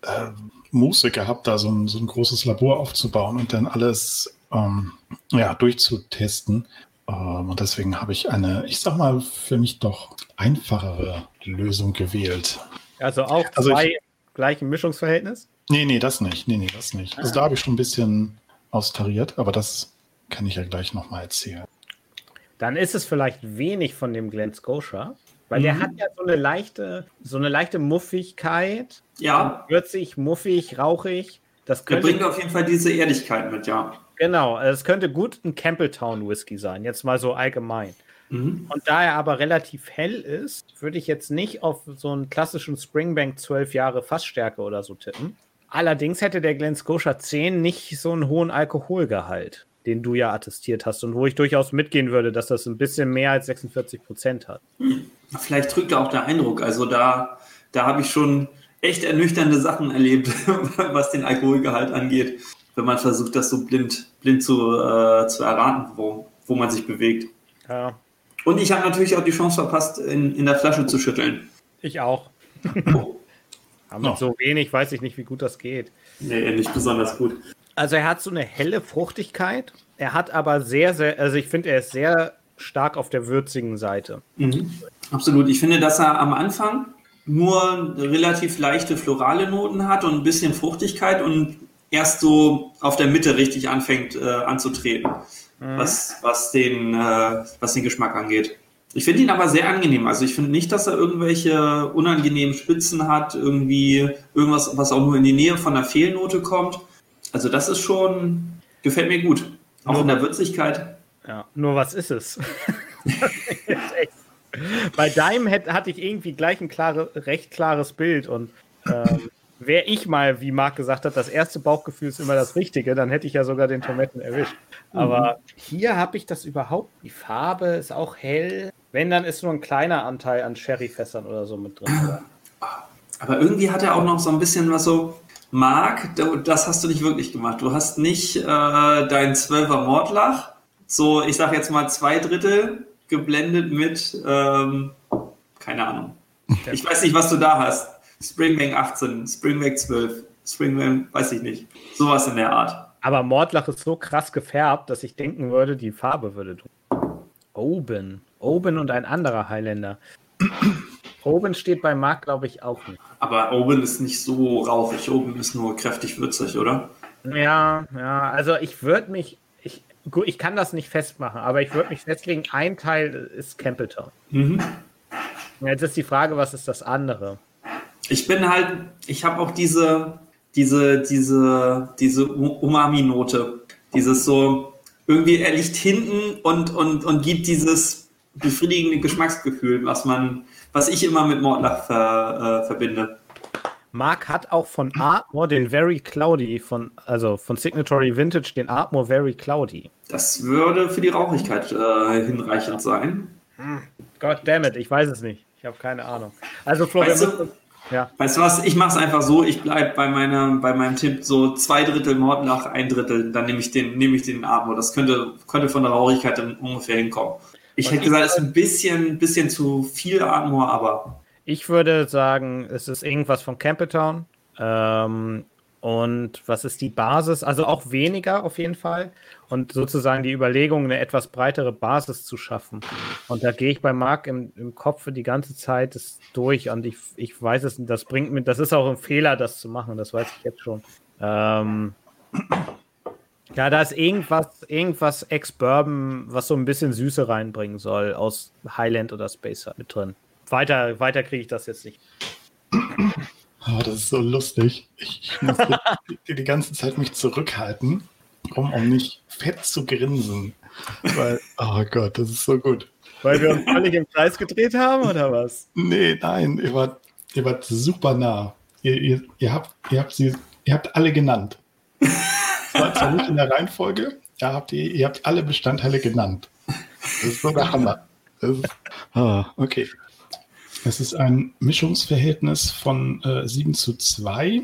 äh, Muße gehabt, da so ein, so ein großes Labor aufzubauen und dann alles ähm, ja, durchzutesten. Ähm, und deswegen habe ich eine, ich sag mal, für mich doch einfachere Lösung gewählt. Also auch also zwei ich, gleichen Mischungsverhältnis? Nee, nee, das nicht. Nee, nee, das nicht. Also da habe ich schon ein bisschen austariert, aber das kann ich ja gleich nochmal erzählen. Dann ist es vielleicht wenig von dem Glen Scotia. Weil mhm. der hat ja so eine leichte, so eine leichte Muffigkeit. Ja. Würzig, muffig, rauchig. Das könnte, der bringt auf jeden Fall diese Ehrlichkeit mit, ja. Genau, es könnte gut ein Campbelltown Whisky sein, jetzt mal so allgemein. Mhm. Und da er aber relativ hell ist, würde ich jetzt nicht auf so einen klassischen Springbank 12 Jahre Fassstärke oder so tippen. Allerdings hätte der Glen Scotia 10 nicht so einen hohen Alkoholgehalt, den du ja attestiert hast und wo ich durchaus mitgehen würde, dass das ein bisschen mehr als 46 Prozent hat. Hm. Vielleicht drückt er auch der Eindruck. Also da, da habe ich schon echt ernüchternde Sachen erlebt, *laughs* was den Alkoholgehalt angeht, wenn man versucht, das so blind, blind zu, äh, zu erraten, wo, wo man sich bewegt. Ja. Und ich habe natürlich auch die Chance verpasst, in, in der Flasche zu schütteln. Ich auch. *laughs* Aber mit so wenig weiß ich nicht, wie gut das geht. Nee, nicht besonders gut. Also er hat so eine helle Fruchtigkeit. Er hat aber sehr, sehr, also ich finde, er ist sehr stark auf der würzigen Seite. Mhm. Absolut. Ich finde, dass er am Anfang nur relativ leichte florale Noten hat und ein bisschen Fruchtigkeit und erst so auf der Mitte richtig anfängt äh, anzutreten, mhm. was, was, den, äh, was den Geschmack angeht. Ich finde ihn aber sehr angenehm. Also ich finde nicht, dass er irgendwelche unangenehmen Spitzen hat, irgendwie irgendwas, was auch nur in die Nähe von der Fehlnote kommt. Also das ist schon, gefällt mir gut. Auch in der Würzigkeit. Ja, nur was ist es? *laughs* Bei deinem hatte ich irgendwie gleich ein klare, recht klares Bild und ähm, wäre ich mal, wie Marc gesagt hat, das erste Bauchgefühl ist immer das Richtige, dann hätte ich ja sogar den Tomaten erwischt. Aber mhm. hier habe ich das überhaupt. Die Farbe ist auch hell. Wenn, dann ist nur ein kleiner Anteil an Sherryfässern oder so mit drin. Aber irgendwie hat er auch noch so ein bisschen was so. Marc, das hast du nicht wirklich gemacht. Du hast nicht äh, dein Zwölfer Mordlach, so ich sag jetzt mal zwei Drittel geblendet mit, ähm, keine Ahnung. Ich weiß nicht, was du da hast. Springbank 18, Springbank 12, Springbank, weiß ich nicht. Sowas in der Art. Aber Mordlach ist so krass gefärbt, dass ich denken würde, die Farbe würde tun. Oben. Oben und ein anderer Highlander. Oben steht bei Mark, glaube ich, auch nicht. Aber Oben ist nicht so rauchig. Oben ist nur kräftig würzig, oder? Ja, ja. Also ich würde mich, ich, ich kann das nicht festmachen, aber ich würde mich festlegen, ein Teil ist Campbelltown. Mhm. Jetzt ist die Frage, was ist das andere? Ich bin halt, ich habe auch diese, diese, diese, diese Umami-Note. Dieses so, irgendwie, er liegt hinten und, und, und gibt dieses befriedigende Geschmacksgefühl, was man, was ich immer mit Mordlach ver, äh, verbinde. Mark hat auch von Artmore den Very Cloudy, von, also von Signatory Vintage den Artmore Very Cloudy. Das würde für die Rauchigkeit äh, hinreichend sein. Hm. God damn it, ich weiß es nicht. Ich habe keine Ahnung. Also Florian, weißt du, ja. Weißt du was, ich mache es einfach so, ich bleibe bei, bei meinem Tipp so zwei Drittel Mordlach, ein Drittel, dann nehme ich den, nehme ich den Atmo. Das könnte, könnte von der Rauchigkeit dann ungefähr hinkommen. Ich hätte gesagt, es ist ein bisschen, bisschen zu viel Atmo, aber. Ich würde sagen, es ist irgendwas von Campbelltown. Ähm, und was ist die Basis? Also auch weniger auf jeden Fall. Und sozusagen die Überlegung, eine etwas breitere Basis zu schaffen. Und da gehe ich bei Marc im, im Kopf die ganze Zeit das durch. Und ich, ich weiß es, das bringt mir, das ist auch ein Fehler, das zu machen. Das weiß ich jetzt schon. Ähm, ja, da ist irgendwas, irgendwas Ex-Bourbon, was so ein bisschen Süße reinbringen soll aus Highland oder Spacer mit drin. Weiter, weiter kriege ich das jetzt nicht. Oh, das ist so lustig. Ich, ich muss *laughs* die, die ganze Zeit mich zurückhalten, um, um nicht fett zu grinsen. Weil, oh Gott, das ist so gut. Weil wir uns völlig im Kreis gedreht haben, oder was? Nee, nein, ihr wart, ihr wart super nah. Ihr, ihr, ihr, habt, ihr, habt sie, ihr habt alle genannt. Das war zwar nicht in der Reihenfolge, ja, habt ihr, ihr habt alle Bestandteile genannt. Das ist so der Hammer. Ist, ah, okay. Es ist ein Mischungsverhältnis von äh, 7 zu 2.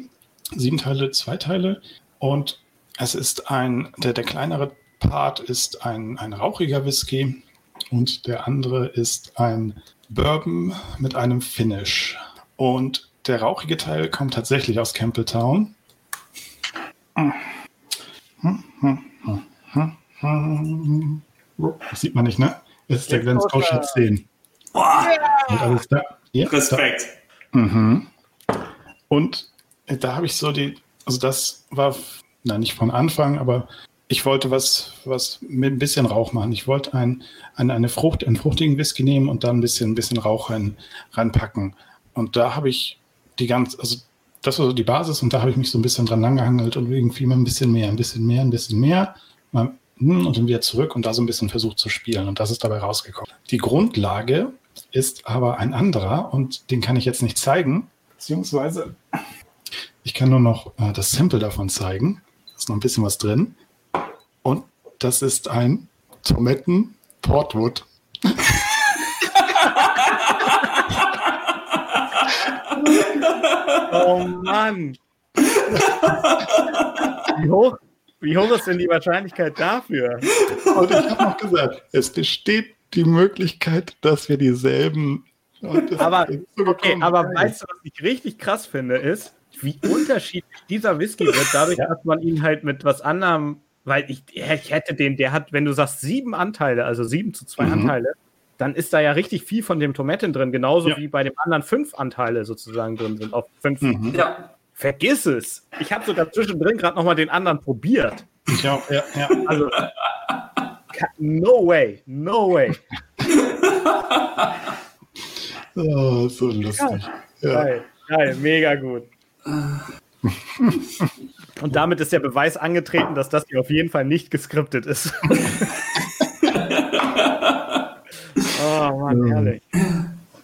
Sieben Teile, zwei Teile. Und es ist ein, der, der kleinere Part ist ein, ein rauchiger Whisky und der andere ist ein Bourbon mit einem Finish. Und der rauchige Teil kommt tatsächlich aus Campbelltown. Das sieht man nicht, ne? Das ist der Glen Scotia 10. Boah. Alles da. Ja, Respekt. Da. Mhm. Und da habe ich so die, also das war, na nicht von Anfang, aber ich wollte was, was mit ein bisschen Rauch machen. Ich wollte ein, ein, eine Frucht, einen fruchtigen Whisky nehmen und da ein bisschen, ein bisschen Rauch rein, reinpacken. Und da habe ich die ganze, also das war so die Basis und da habe ich mich so ein bisschen dran langgehangelt und irgendwie mal ein bisschen mehr, ein bisschen mehr, ein bisschen mehr. Mal hm, und dann wieder zurück und da so ein bisschen versucht zu spielen. Und das ist dabei rausgekommen. Die Grundlage ist aber ein anderer und den kann ich jetzt nicht zeigen, beziehungsweise ich kann nur noch äh, das Sample davon zeigen. Da ist noch ein bisschen was drin. Und das ist ein Tometten Portwood. *laughs* Oh Mann. Wie hoch, wie hoch ist denn die Wahrscheinlichkeit dafür? Und ich habe noch gesagt, es besteht die Möglichkeit, dass wir dieselben. *laughs* Aber, okay, aber weißt du, was ich richtig krass finde, ist, wie unterschiedlich dieser Whisky wird, dadurch, dass man ihn halt mit was anderem, weil ich, ich hätte den, der hat, wenn du sagst sieben Anteile, also sieben zu zwei Mhm. Anteile, dann ist da ja richtig viel von dem Tomaten drin, genauso Ja. wie bei dem anderen fünf Anteile sozusagen drin sind, auf fünf. Mhm. Ja. Vergiss es! Ich habe sogar zwischendrin gerade nochmal den anderen probiert. Ich auch, ja, ja. Also, no way, no way. *laughs* Oh, so lustig. Ja. Geil, geil, mega gut. *laughs* Und damit ist der Beweis angetreten, dass das hier auf jeden Fall nicht geskriptet ist. *laughs* oh Mann, herrlich.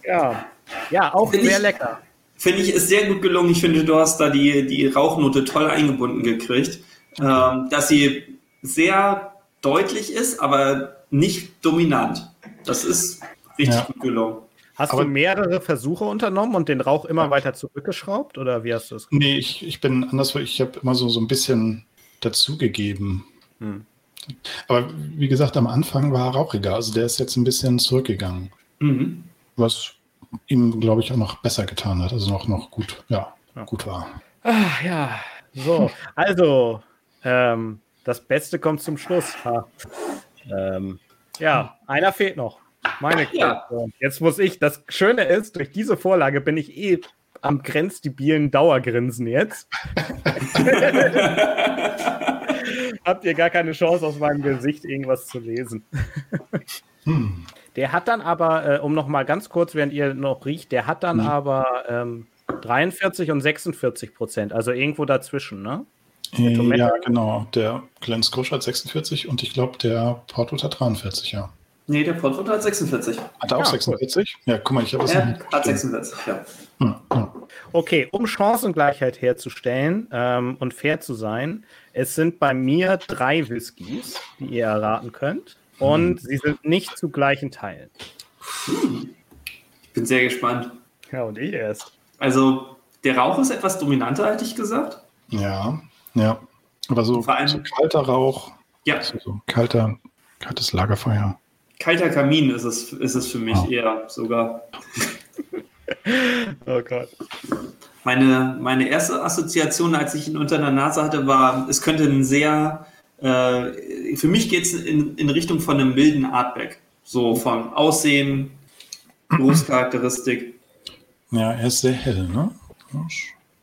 Ja, ja auch Finde sehr ich- lecker. Finde ich, ist sehr gut gelungen. Ich finde, du hast da die, die Rauchnote toll eingebunden gekriegt. Ähm, dass sie sehr deutlich ist, aber nicht dominant. Das ist richtig Ja. gut gelungen. Hast Aber- du mehrere Versuche unternommen und den Rauch immer weiter zurückgeschraubt? Oder wie hast du es gemacht? Nee, ich, ich bin anders, ich habe immer so, so ein bisschen dazugegeben. Hm. Aber wie gesagt, am Anfang war er rauchiger. Also der ist jetzt ein bisschen zurückgegangen. Mhm. Was ihm, glaube ich, auch noch besser getan hat. Also noch, noch gut, ja, Ja. gut war. Ach ja, so. Also, ähm, das Beste kommt zum Schluss. Ha. Ähm, ja, einer fehlt noch. Meine Ja. Jetzt muss ich, das Schöne ist, durch diese Vorlage bin ich eh am grenzdebilen Dauergrinsen jetzt. *laughs* Habt ihr gar keine Chance, aus meinem Gesicht irgendwas zu lesen. Hm. Der hat dann aber, äh, um noch mal ganz kurz, während ihr noch riecht, der hat dann Mhm. aber ähm, 43 und 46 Prozent, also irgendwo dazwischen, ne? Äh? Ja, genau. Der Glenn Scotia hat 46 und ich glaube, der Portwood hat 43, ja. Nee, der Portwood hat 46. Hat er auch Ja, 46? Ja, guck mal, ich habe das Er hat stehen. 46, ja. Hm, hm. Okay, um Chancengleichheit herzustellen ähm, und fair zu sein, es sind bei mir drei Whiskys, die ihr erraten könnt. Und sie sind nicht zu gleichen Teilen. Ich bin sehr gespannt. Ja, und ich erst. Also, der Rauch ist etwas dominanter, hätte ich gesagt. Ja, ja. Aber so, Vor allem- so kalter Rauch, Ja, so, so kalter, kaltes Lagerfeuer. kalter Kamin ist es, ist es für mich Ah. eher sogar. *laughs* Oh Gott. Meine, meine erste Assoziation, als ich ihn unter der Nase hatte, war, es könnte ein sehr, äh, für mich geht es in, in Richtung von einem milden Artback. So vom Aussehen, Berufscharakteristik. Ja, er ist sehr hell, ne?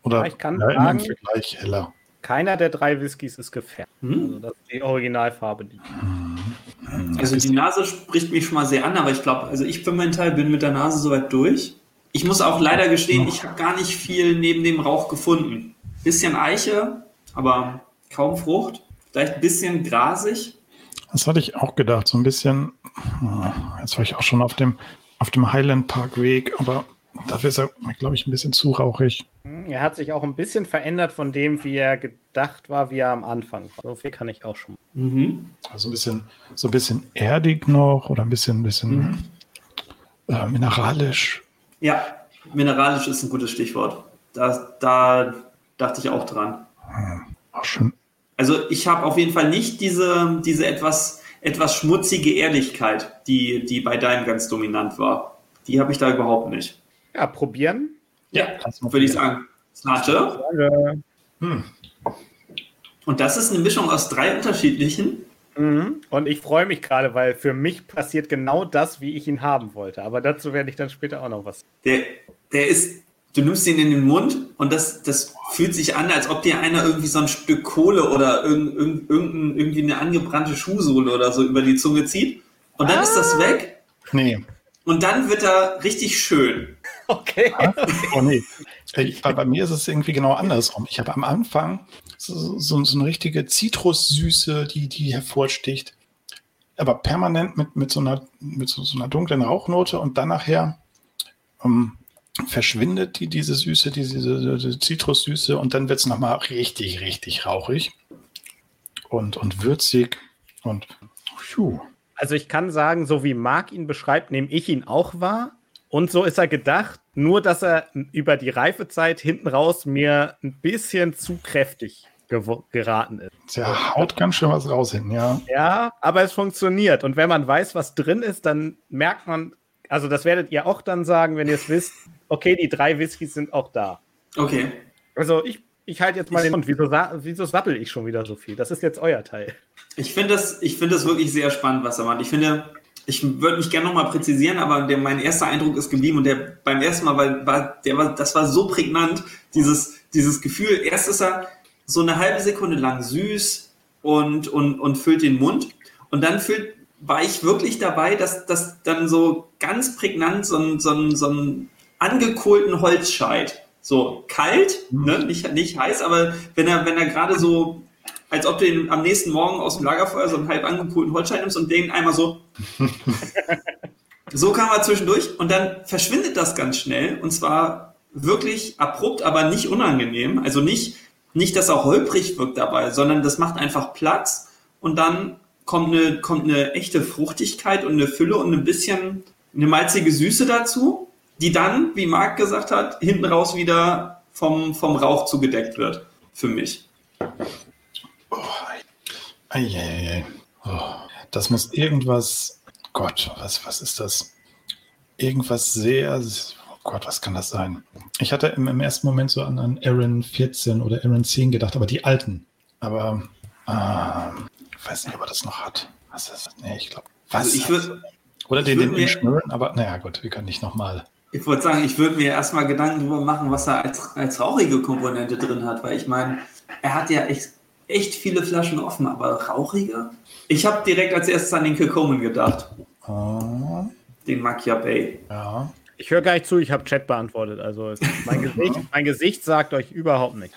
Oder Ja, ich kann ja, sagen- Vergleich heller. Keiner der drei Whiskys ist gefärbt. Hm? Also das ist die Originalfarbe. Die Also die Nase spricht mich schon mal sehr an, aber ich glaube, also ich für meinen Teil bin mit der Nase soweit durch. Ich muss auch leider gestehen, ich habe gar nicht viel neben dem Rauch gefunden. Bisschen Eiche, aber kaum Frucht. Vielleicht ein bisschen grasig. Das hatte ich auch gedacht, so ein bisschen. ah, Jetzt war ich auch schon auf dem, auf dem Highland Park Weg, aber dafür ist er, glaube ich, ein bisschen zu rauchig. Er hat sich auch ein bisschen verändert von dem, wie er gedacht war, wie er am Anfang war. So viel kann ich auch schon. Mhm. Also ein bisschen, so ein bisschen erdig noch oder ein bisschen, bisschen äh, mineralisch. Ja, mineralisch ist ein gutes Stichwort. Da, da dachte ich auch dran. Auch schön. Also ich habe auf jeden Fall nicht diese, diese etwas, etwas schmutzige Ehrlichkeit, die, die bei deinem ganz dominant war. Die habe ich da überhaupt nicht. Ja, probieren. Ja, würde ich sagen. Danke. Hm. Und das ist eine Mischung aus drei unterschiedlichen. Mhm. Und ich freue mich gerade, weil für mich passiert genau das, wie ich ihn haben wollte. Aber dazu werde ich dann später auch noch was. Der, der ist, du nimmst ihn in den Mund und das, das fühlt sich an, als ob dir einer irgendwie so ein Stück Kohle oder irgend, irgend, irgendein, irgendwie eine angebrannte Schuhsohle oder so über die Zunge zieht. Und dann ist das weg Nee. und dann wird er richtig schön. Okay. Oh nee. *laughs* Ich, bei, bei mir ist es irgendwie genau andersrum. Ich habe am Anfang so, so, so eine richtige Zitrussüße, die, die hervorsticht. Aber permanent mit, mit, so, einer, mit so, so einer dunklen Rauchnote und dann nachher ähm, verschwindet die, diese Süße, diese, diese Zitrussüße und dann wird es nochmal richtig, richtig rauchig und, und würzig und phew. Also ich kann sagen, so wie Marc ihn beschreibt, nehme ich ihn auch wahr. Und so ist er gedacht, nur dass er über die Reifezeit hinten raus mir ein bisschen zu kräftig geraten ist. Der haut ganz schön was raus hin, ja. Ja, aber es funktioniert. Und wenn man weiß, was drin ist, dann merkt man, also das werdet ihr auch dann sagen, wenn ihr es wisst, okay, die drei Whiskys sind auch da. Okay. Also ich, ich halte jetzt mal den Mund. Wieso, wieso sappel ich schon wieder so viel? Das ist jetzt euer Teil. Ich finde das, find das wirklich sehr spannend, was er macht. Ich finde, ich würde mich gerne nochmal präzisieren, aber der, mein erster Eindruck ist geblieben und der beim ersten Mal, weil war, der war, das war so prägnant, dieses, dieses Gefühl, erst ist er so eine halbe Sekunde lang süß und, und, und füllt den Mund und dann füllt, war ich wirklich dabei, dass das dann so ganz prägnant so ein, so ein, so ein angekohlten Holzscheit, so kalt, ne? nicht, nicht heiß, aber wenn er, wenn er gerade so als ob du ihn am nächsten Morgen aus dem Lagerfeuer so einen halb angekohlten Holzschein nimmst und den einmal so. *laughs* so kam er zwischendurch und dann verschwindet das ganz schnell und zwar wirklich abrupt, aber nicht unangenehm. Also nicht, nicht, dass er holprig wirkt dabei, sondern das macht einfach Platz und dann kommt eine, kommt eine echte Fruchtigkeit und eine Fülle und ein bisschen eine malzige Süße dazu, die dann, wie Marc gesagt hat, hinten raus wieder vom, vom Rauch zugedeckt wird. Für mich. Eieiei. Oh, das muss irgendwas. Gott, was, was ist das? Irgendwas sehr. Oh Gott, was kann das sein? Ich hatte im, im ersten Moment so an, an Aaron 14 oder Aaron 10 gedacht, aber die alten. Aber äh, ich weiß nicht, ob er das noch hat. Was ist das? Nee, ich glaube. Was? Also ich würd, oder den, den Inschnüren, aber naja, gut, wir können nicht nochmal. Ich würde sagen, ich würde mir erstmal Gedanken darüber machen, was er als, als rauchige Komponente drin hat, weil ich meine, er hat ja echt echt viele Flaschen offen, aber rauchige? Ich habe direkt als erstes an den Kilcoman gedacht. Oh. Den Bay. Ja. Ich höre gar nicht zu, ich habe Chat beantwortet. Also mein Gesicht, mein Gesicht sagt euch überhaupt nichts.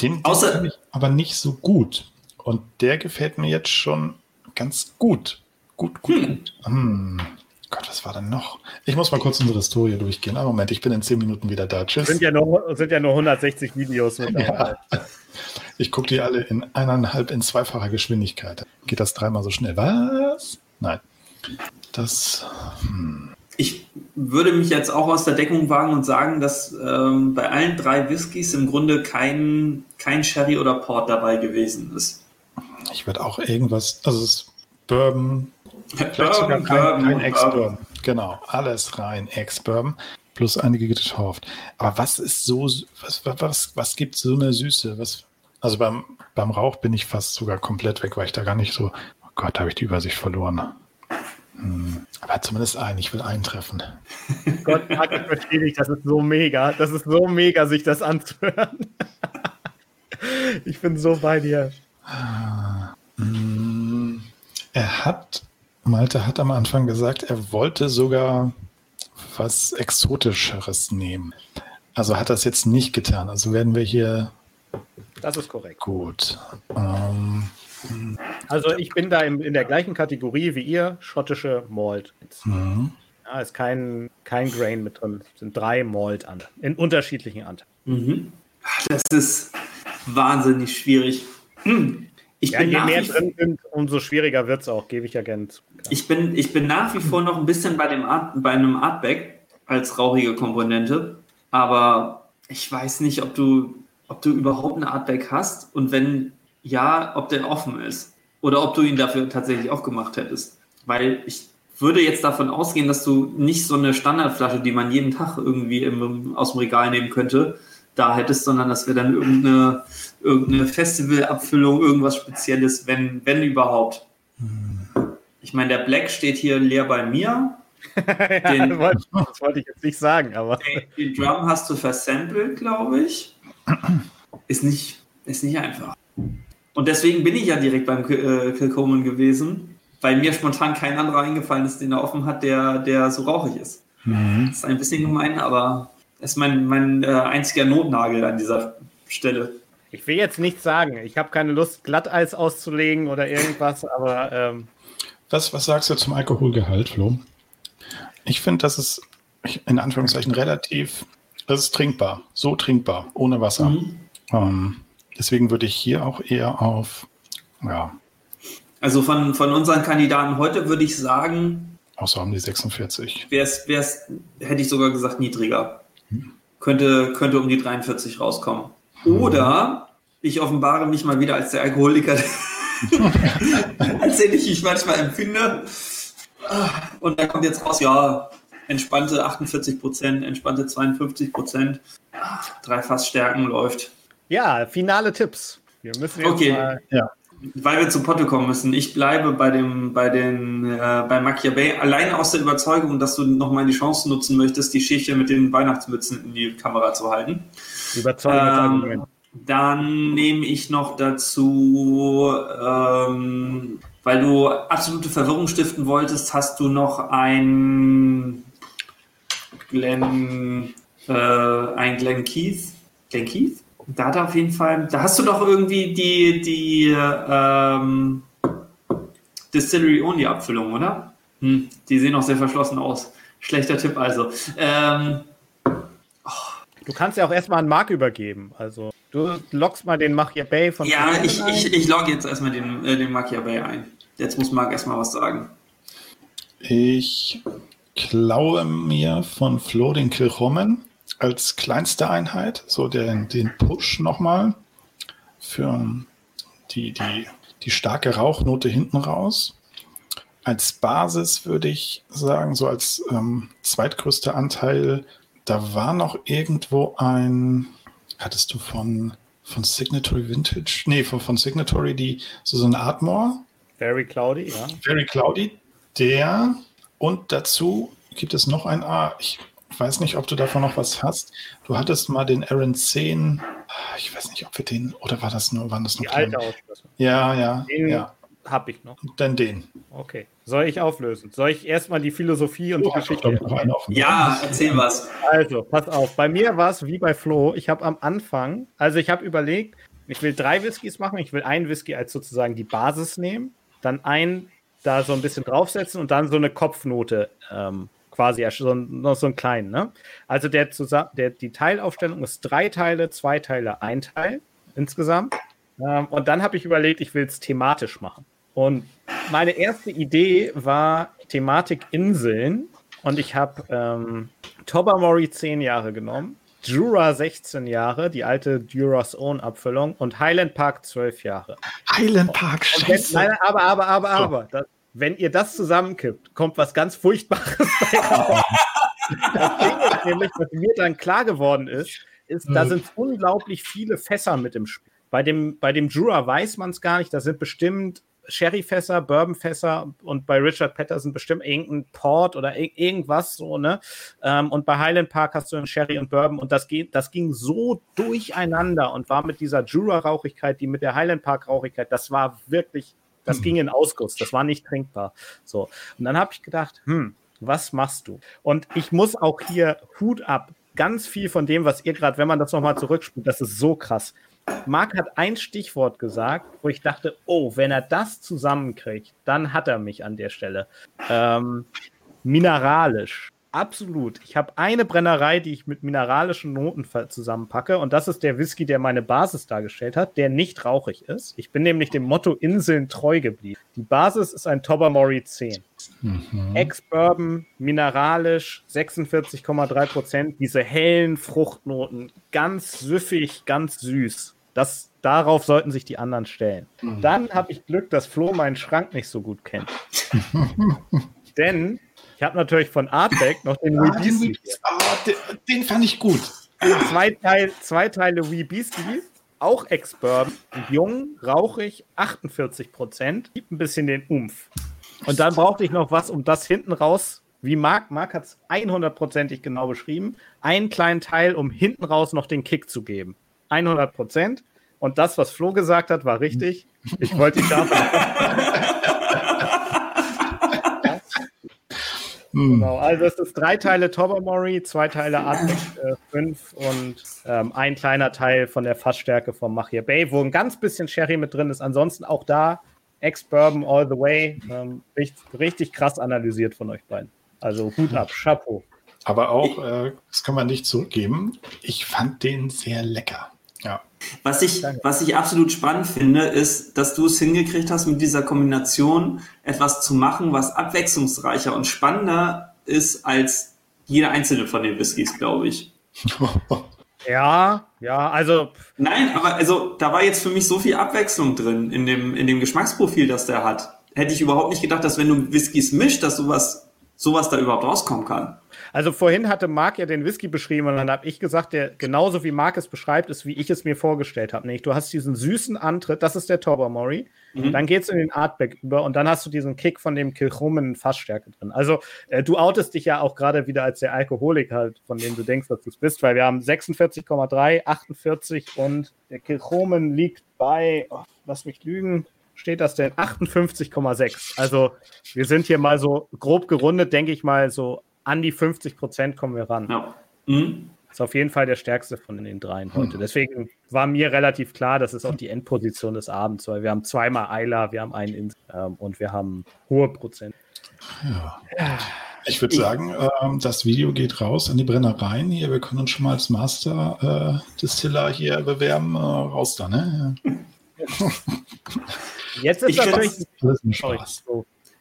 Den, den Außer ich aber nicht so gut. Und der gefällt mir jetzt schon ganz gut. Gut, gut, hm. gut. Hm. Gott, was war denn noch? Ich muss mal kurz unsere Historie durchgehen. Aber Moment, ich bin in zehn Minuten wieder da. Tschüss. Sind ja nur, sind ja nur 160 Videos mit dabei. Ja. *laughs* Ich gucke die alle in eineinhalb, in zweifacher Geschwindigkeit. Geht das dreimal so schnell? Was? Nein. Das. Hm. Ich würde mich jetzt auch aus der Deckung wagen und sagen, dass ähm, bei allen drei Whiskys im Grunde kein, kein Sherry oder Port dabei gewesen ist. Ich würde auch irgendwas, also es ist Bourbon, vielleicht sogar kein, kein Ex-Bourbon. Genau, alles rein Ex-Bourbon plus einige getauft. Aber was ist so, was, was, was gibt so eine Süße? Was, also beim, beim Rauch bin ich fast sogar komplett weg, weil ich da gar nicht so, oh Gott, habe ich die Übersicht verloren. Hm. Aber zumindest einen, ich will eintreffen. *laughs* Gott, ich verstehe dich, das ist so mega. Das ist so mega, sich das anzuhören. *laughs* ich bin so bei dir. Hm. Er hat, Malte hat am Anfang gesagt, er wollte sogar was Exotischeres nehmen. Also hat das jetzt nicht getan. Also werden wir hier das ist korrekt. Gut. Ähm, also ich bin da in, in, der gleichen Kategorie wie ihr, schottische Malt. Mhm. Ja, ist kein, kein Grain mit drin. Es sind drei Malt an, in unterschiedlichen Anteilen. Mhm. Das ist wahnsinnig schwierig. Ich ja, je mehr drin sind, umso schwieriger wird es auch, gebe ich ja gerne zu. Ich bin, ich bin nach wie vor noch ein bisschen bei, dem Art, bei einem Artback als rauchige Komponente, aber ich weiß nicht, ob du ob du überhaupt ein Artback hast und wenn ja, ob der offen ist oder ob du ihn dafür tatsächlich aufgemacht hättest. Weil ich würde jetzt davon ausgehen, dass du nicht so eine Standardflasche, die man jeden Tag irgendwie im, aus dem Regal nehmen könnte, da hättest, sondern dass wir dann irgendeine, irgendeine Festivalabfüllung, irgendwas Spezielles, wenn, wenn überhaupt. Ich meine, der Black steht hier leer bei mir. *laughs* Den, das wollte ich jetzt nicht sagen, aber. Den, den Drum hast du versampelt, glaube ich ist nicht, ist nicht einfach. Und deswegen bin ich ja direkt beim äh, Kilcoman gewesen, weil mir spontan kein anderer eingefallen ist, den er offen hat, der, der so rauchig ist. Mhm. Das ist ein bisschen gemein, aber ist mein, mein äh, einziger Notnagel an dieser Stelle. Ich will jetzt nichts sagen. Ich habe keine Lust, Glatteis auszulegen oder irgendwas, aber. Ähm was, was sagst du zum Alkoholgehalt, Flo? Ich finde, das ist in Anführungszeichen relativ, das ist trinkbar, so trinkbar, ohne Wasser. Mhm. Ähm, deswegen würde ich hier auch eher auf, ja. Also von, von unseren Kandidaten heute würde ich sagen. Außer um die 46. Wär's, wär's, hätte ich sogar gesagt, niedriger. Hm. Könnte, könnte um die 43 rauskommen. Hm. Oder ich offenbare mich mal wieder als der Alkoholiker, *laughs* als den ich mich manchmal empfinde. Und da kommt jetzt raus, ja, entspannte 48 Prozent, entspannte 52 Prozent. Drei Fassstärken läuft. Ja, finale Tipps. Wir müssen jetzt okay. mal, ja. Weil wir zu Potte kommen müssen. Ich bleibe bei dem, bei den, äh, bei Bay alleine aus der Überzeugung, dass du nochmal die Chance nutzen möchtest, die Schicht mit den Weihnachtsmützen in die Kamera zu halten. Überzeugendes ähm, Argument. Dann nehme ich noch dazu, ähm, weil du absolute Verwirrung stiften wolltest, hast du noch ein Glenn, äh, ein Glenn Keith. Glenn Keith? Da hat er auf jeden Fall, da hast du doch irgendwie die, die ähm, Distillery Only Abfüllung, oder? Hm, die sehen auch sehr verschlossen aus. Schlechter Tipp also. Ähm, oh. Du kannst ja auch erstmal einen Mark übergeben. Also du loggst mal den Machia Bay von. Ja, ich, ich, ich logge jetzt erstmal den, äh, den Machia Bay ein. Jetzt muss Marc erstmal was sagen. Ich klaue mir von Flo den Kilchommen als kleinste Einheit, so den, den Push nochmal für die, die, die starke Rauchnote hinten raus. Als Basis würde ich sagen, so als ähm, zweitgrößter Anteil, da war noch irgendwo ein, hattest du von, von Signatory Vintage, nee, von, von Signatory die, so, so eine Atmore. Very Cloudy, ja. Very Cloudy, der und dazu gibt es noch ein A. Ich weiß nicht, ob du davon noch was hast. Du hattest mal den Aaron 10. Ich weiß nicht, ob wir den, oder war das nur, waren das nur Die alte. Ja, ja, den ja. Hab ich noch. Dann den. Okay. Soll ich auflösen? Soll ich erstmal die Philosophie und oh, die Geschichte? Ja, erzähl was. Also, pass auf. Bei mir war es wie bei Flo. Ich habe am Anfang, also ich habe überlegt, ich will drei Whiskys machen. Ich will einen Whisky als sozusagen die Basis nehmen, dann einen da so ein bisschen draufsetzen und dann so eine Kopfnote ähm, quasi, so, noch so einen kleinen. Ne? Also der, der, die Teilaufstellung ist drei Teile, zwei Teile, ein Teil insgesamt. Ähm, und dann habe ich überlegt, ich will es thematisch machen. Und meine erste Idee war Thematik Inseln. Und ich habe ähm, Tobermory zehn Jahre genommen, Jura 16 Jahre, die alte Duras Own Abfüllung und Highland Park 12 Jahre. Highland Park, scheiße. Wenn, nein, aber, aber, aber, aber. Das, wenn ihr das zusammenkippt, kommt was ganz Furchtbares bei *laughs* raus. das Ding ist nämlich, was mir dann klar geworden ist, ist, da sind unglaublich viele Fässer mit im Spiel. Bei dem, bei dem Jura weiß man es gar nicht, da sind bestimmt Sherryfässer, Bourbonfässer und bei Richard Patterson bestimmt irgendein Port oder irgendwas so, ne? Ähm, und bei Highland Park hast du einen Sherry und Bourbon und das, geht, das ging so durcheinander und war mit dieser Jura-Rauchigkeit, die mit der Highland Park-Rauchigkeit, das war wirklich das mhm. ging in Ausguss, das war nicht trinkbar. So. Und dann habe ich gedacht, hm, was machst du? Und ich muss auch hier Hut ab. Ganz viel von dem, was ihr gerade, wenn man das nochmal zurückspielt, das ist so krass. Marc hat ein Stichwort gesagt, wo ich dachte, oh, wenn er das zusammenkriegt, dann hat er mich an der Stelle. Ähm, mineralisch. Absolut. Ich habe eine Brennerei, die ich mit mineralischen Noten zusammenpacke. Und das ist der Whisky, der meine Basis dargestellt hat, der nicht rauchig ist. Ich bin nämlich dem Motto Inseln treu geblieben. Die Basis ist ein Tobermory 10. Mhm. Ex-Bourbon, mineralisch, 46,3 Prozent. Diese hellen Fruchtnoten, ganz süffig, ganz süß. Das, darauf sollten sich die anderen stellen. Mhm. Dann habe ich Glück, dass Flo meinen Schrank nicht so gut kennt. *laughs* Denn ich habe natürlich von Artback noch den ah, Wee Beastie. Ah, den, den, fand ich gut. Zwei, Teil, zwei Teile Wee Beastie, auch Ex-Bourbon, jung, rauchig, 48 Prozent, gibt ein bisschen den Umf. Und dann brauchte ich noch was, um das hinten raus, wie Marc, Marc hat es 100%ig genau beschrieben, einen kleinen Teil, um hinten raus noch den Kick zu geben. 100 Prozent. Und das, was Flo gesagt hat, war richtig. Ich wollte die Schafe. *laughs* Genau, also es ist drei Teile Tobermory, zwei Teile Arctic äh, 5 und ähm, ein kleiner Teil von der Fassstärke vom Machir Bay, wo ein ganz bisschen Sherry mit drin ist. Ansonsten auch da Ex-Bourbon all the way. Ähm, richtig, richtig krass analysiert von euch beiden. Also Hut ab, Chapeau. Aber auch, äh, das kann man nicht zurückgeben, ich fand den sehr lecker. Ja. Was ich, Danke. was ich absolut spannend finde, ist, dass du es hingekriegt hast, mit dieser Kombination etwas zu machen, was abwechslungsreicher und spannender ist als jeder einzelne von den Whiskys, glaube ich. *laughs* Ja, ja, also Nein, aber also da war jetzt für mich so viel Abwechslung drin in dem, in dem Geschmacksprofil, das der hat. Hätte ich überhaupt nicht gedacht, dass wenn du Whiskys mischt, dass sowas, sowas da überhaupt rauskommen kann. Also vorhin hatte Marc ja den Whisky beschrieben und dann habe ich gesagt, der genauso wie Marc es beschreibt, ist, wie ich es mir vorgestellt habe. Nämlich, du hast diesen süßen Antritt, das ist der Tobermory. Mhm. Dann geht es in den Artback über und dann hast du diesen Kick von dem Kilchrumen Fassstärke drin. Also äh, du outest dich ja auch gerade wieder als der Alkoholik halt, von dem du denkst, dass du es bist, weil wir haben 46,3, 48 und der Kilchrumen liegt bei, oh, lass mich lügen, steht das denn? 58,6. Also wir sind hier mal so grob gerundet, denke ich mal, so an die 50 Prozent kommen wir ran. Ja. Mhm. Ist auf jeden Fall der stärkste von den dreien heute. Deswegen war mir relativ klar, das ist auch die Endposition des Abends, weil wir haben zweimal Eiler, wir haben einen Ins ähm, und wir haben hohe Prozent. Ja. Ich würde sagen, ähm, das Video geht raus an die Brennereien hier. Wir können uns schon mal als Master äh, Distiller hier bewerben. Äh, raus da, ne? *laughs* Jetzt ist Ich natürlich ein. Spaß.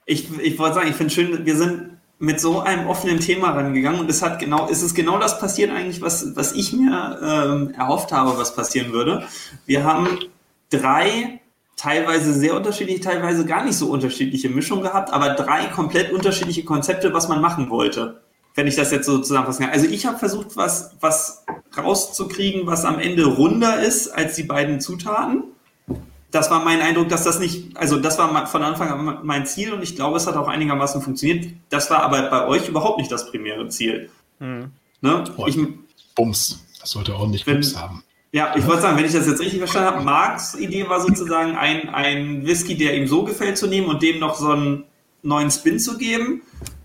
Ich, ich wollte sagen, ich finde schön, wir sind mit so einem offenen Thema rangegangen und es hat genau, es ist genau das passiert eigentlich, was, was ich mir ähm, erhofft habe, was passieren würde. Wir haben drei teilweise sehr unterschiedliche, teilweise gar nicht so unterschiedliche Mischungen gehabt, aber drei komplett unterschiedliche Konzepte, was man machen wollte. Wenn ich das jetzt so zusammenfassen kann. Also ich habe versucht, was, was rauszukriegen, was am Ende runder ist als die beiden Zutaten das war mein Eindruck, dass das nicht, also das war von Anfang an mein Ziel und ich glaube, es hat auch einigermaßen funktioniert. Das war aber bei euch überhaupt nicht das primäre Ziel. Mhm. Ne? Oh. Ich, Bums. Das sollte ordentlich Wenn- Bums haben. ja, ich wollte sagen, wenn ich das jetzt richtig verstanden habe, Marks Idee war sozusagen ein, ein Whisky, der ihm so gefällt, zu nehmen und dem noch so einen neuen Spin zu geben.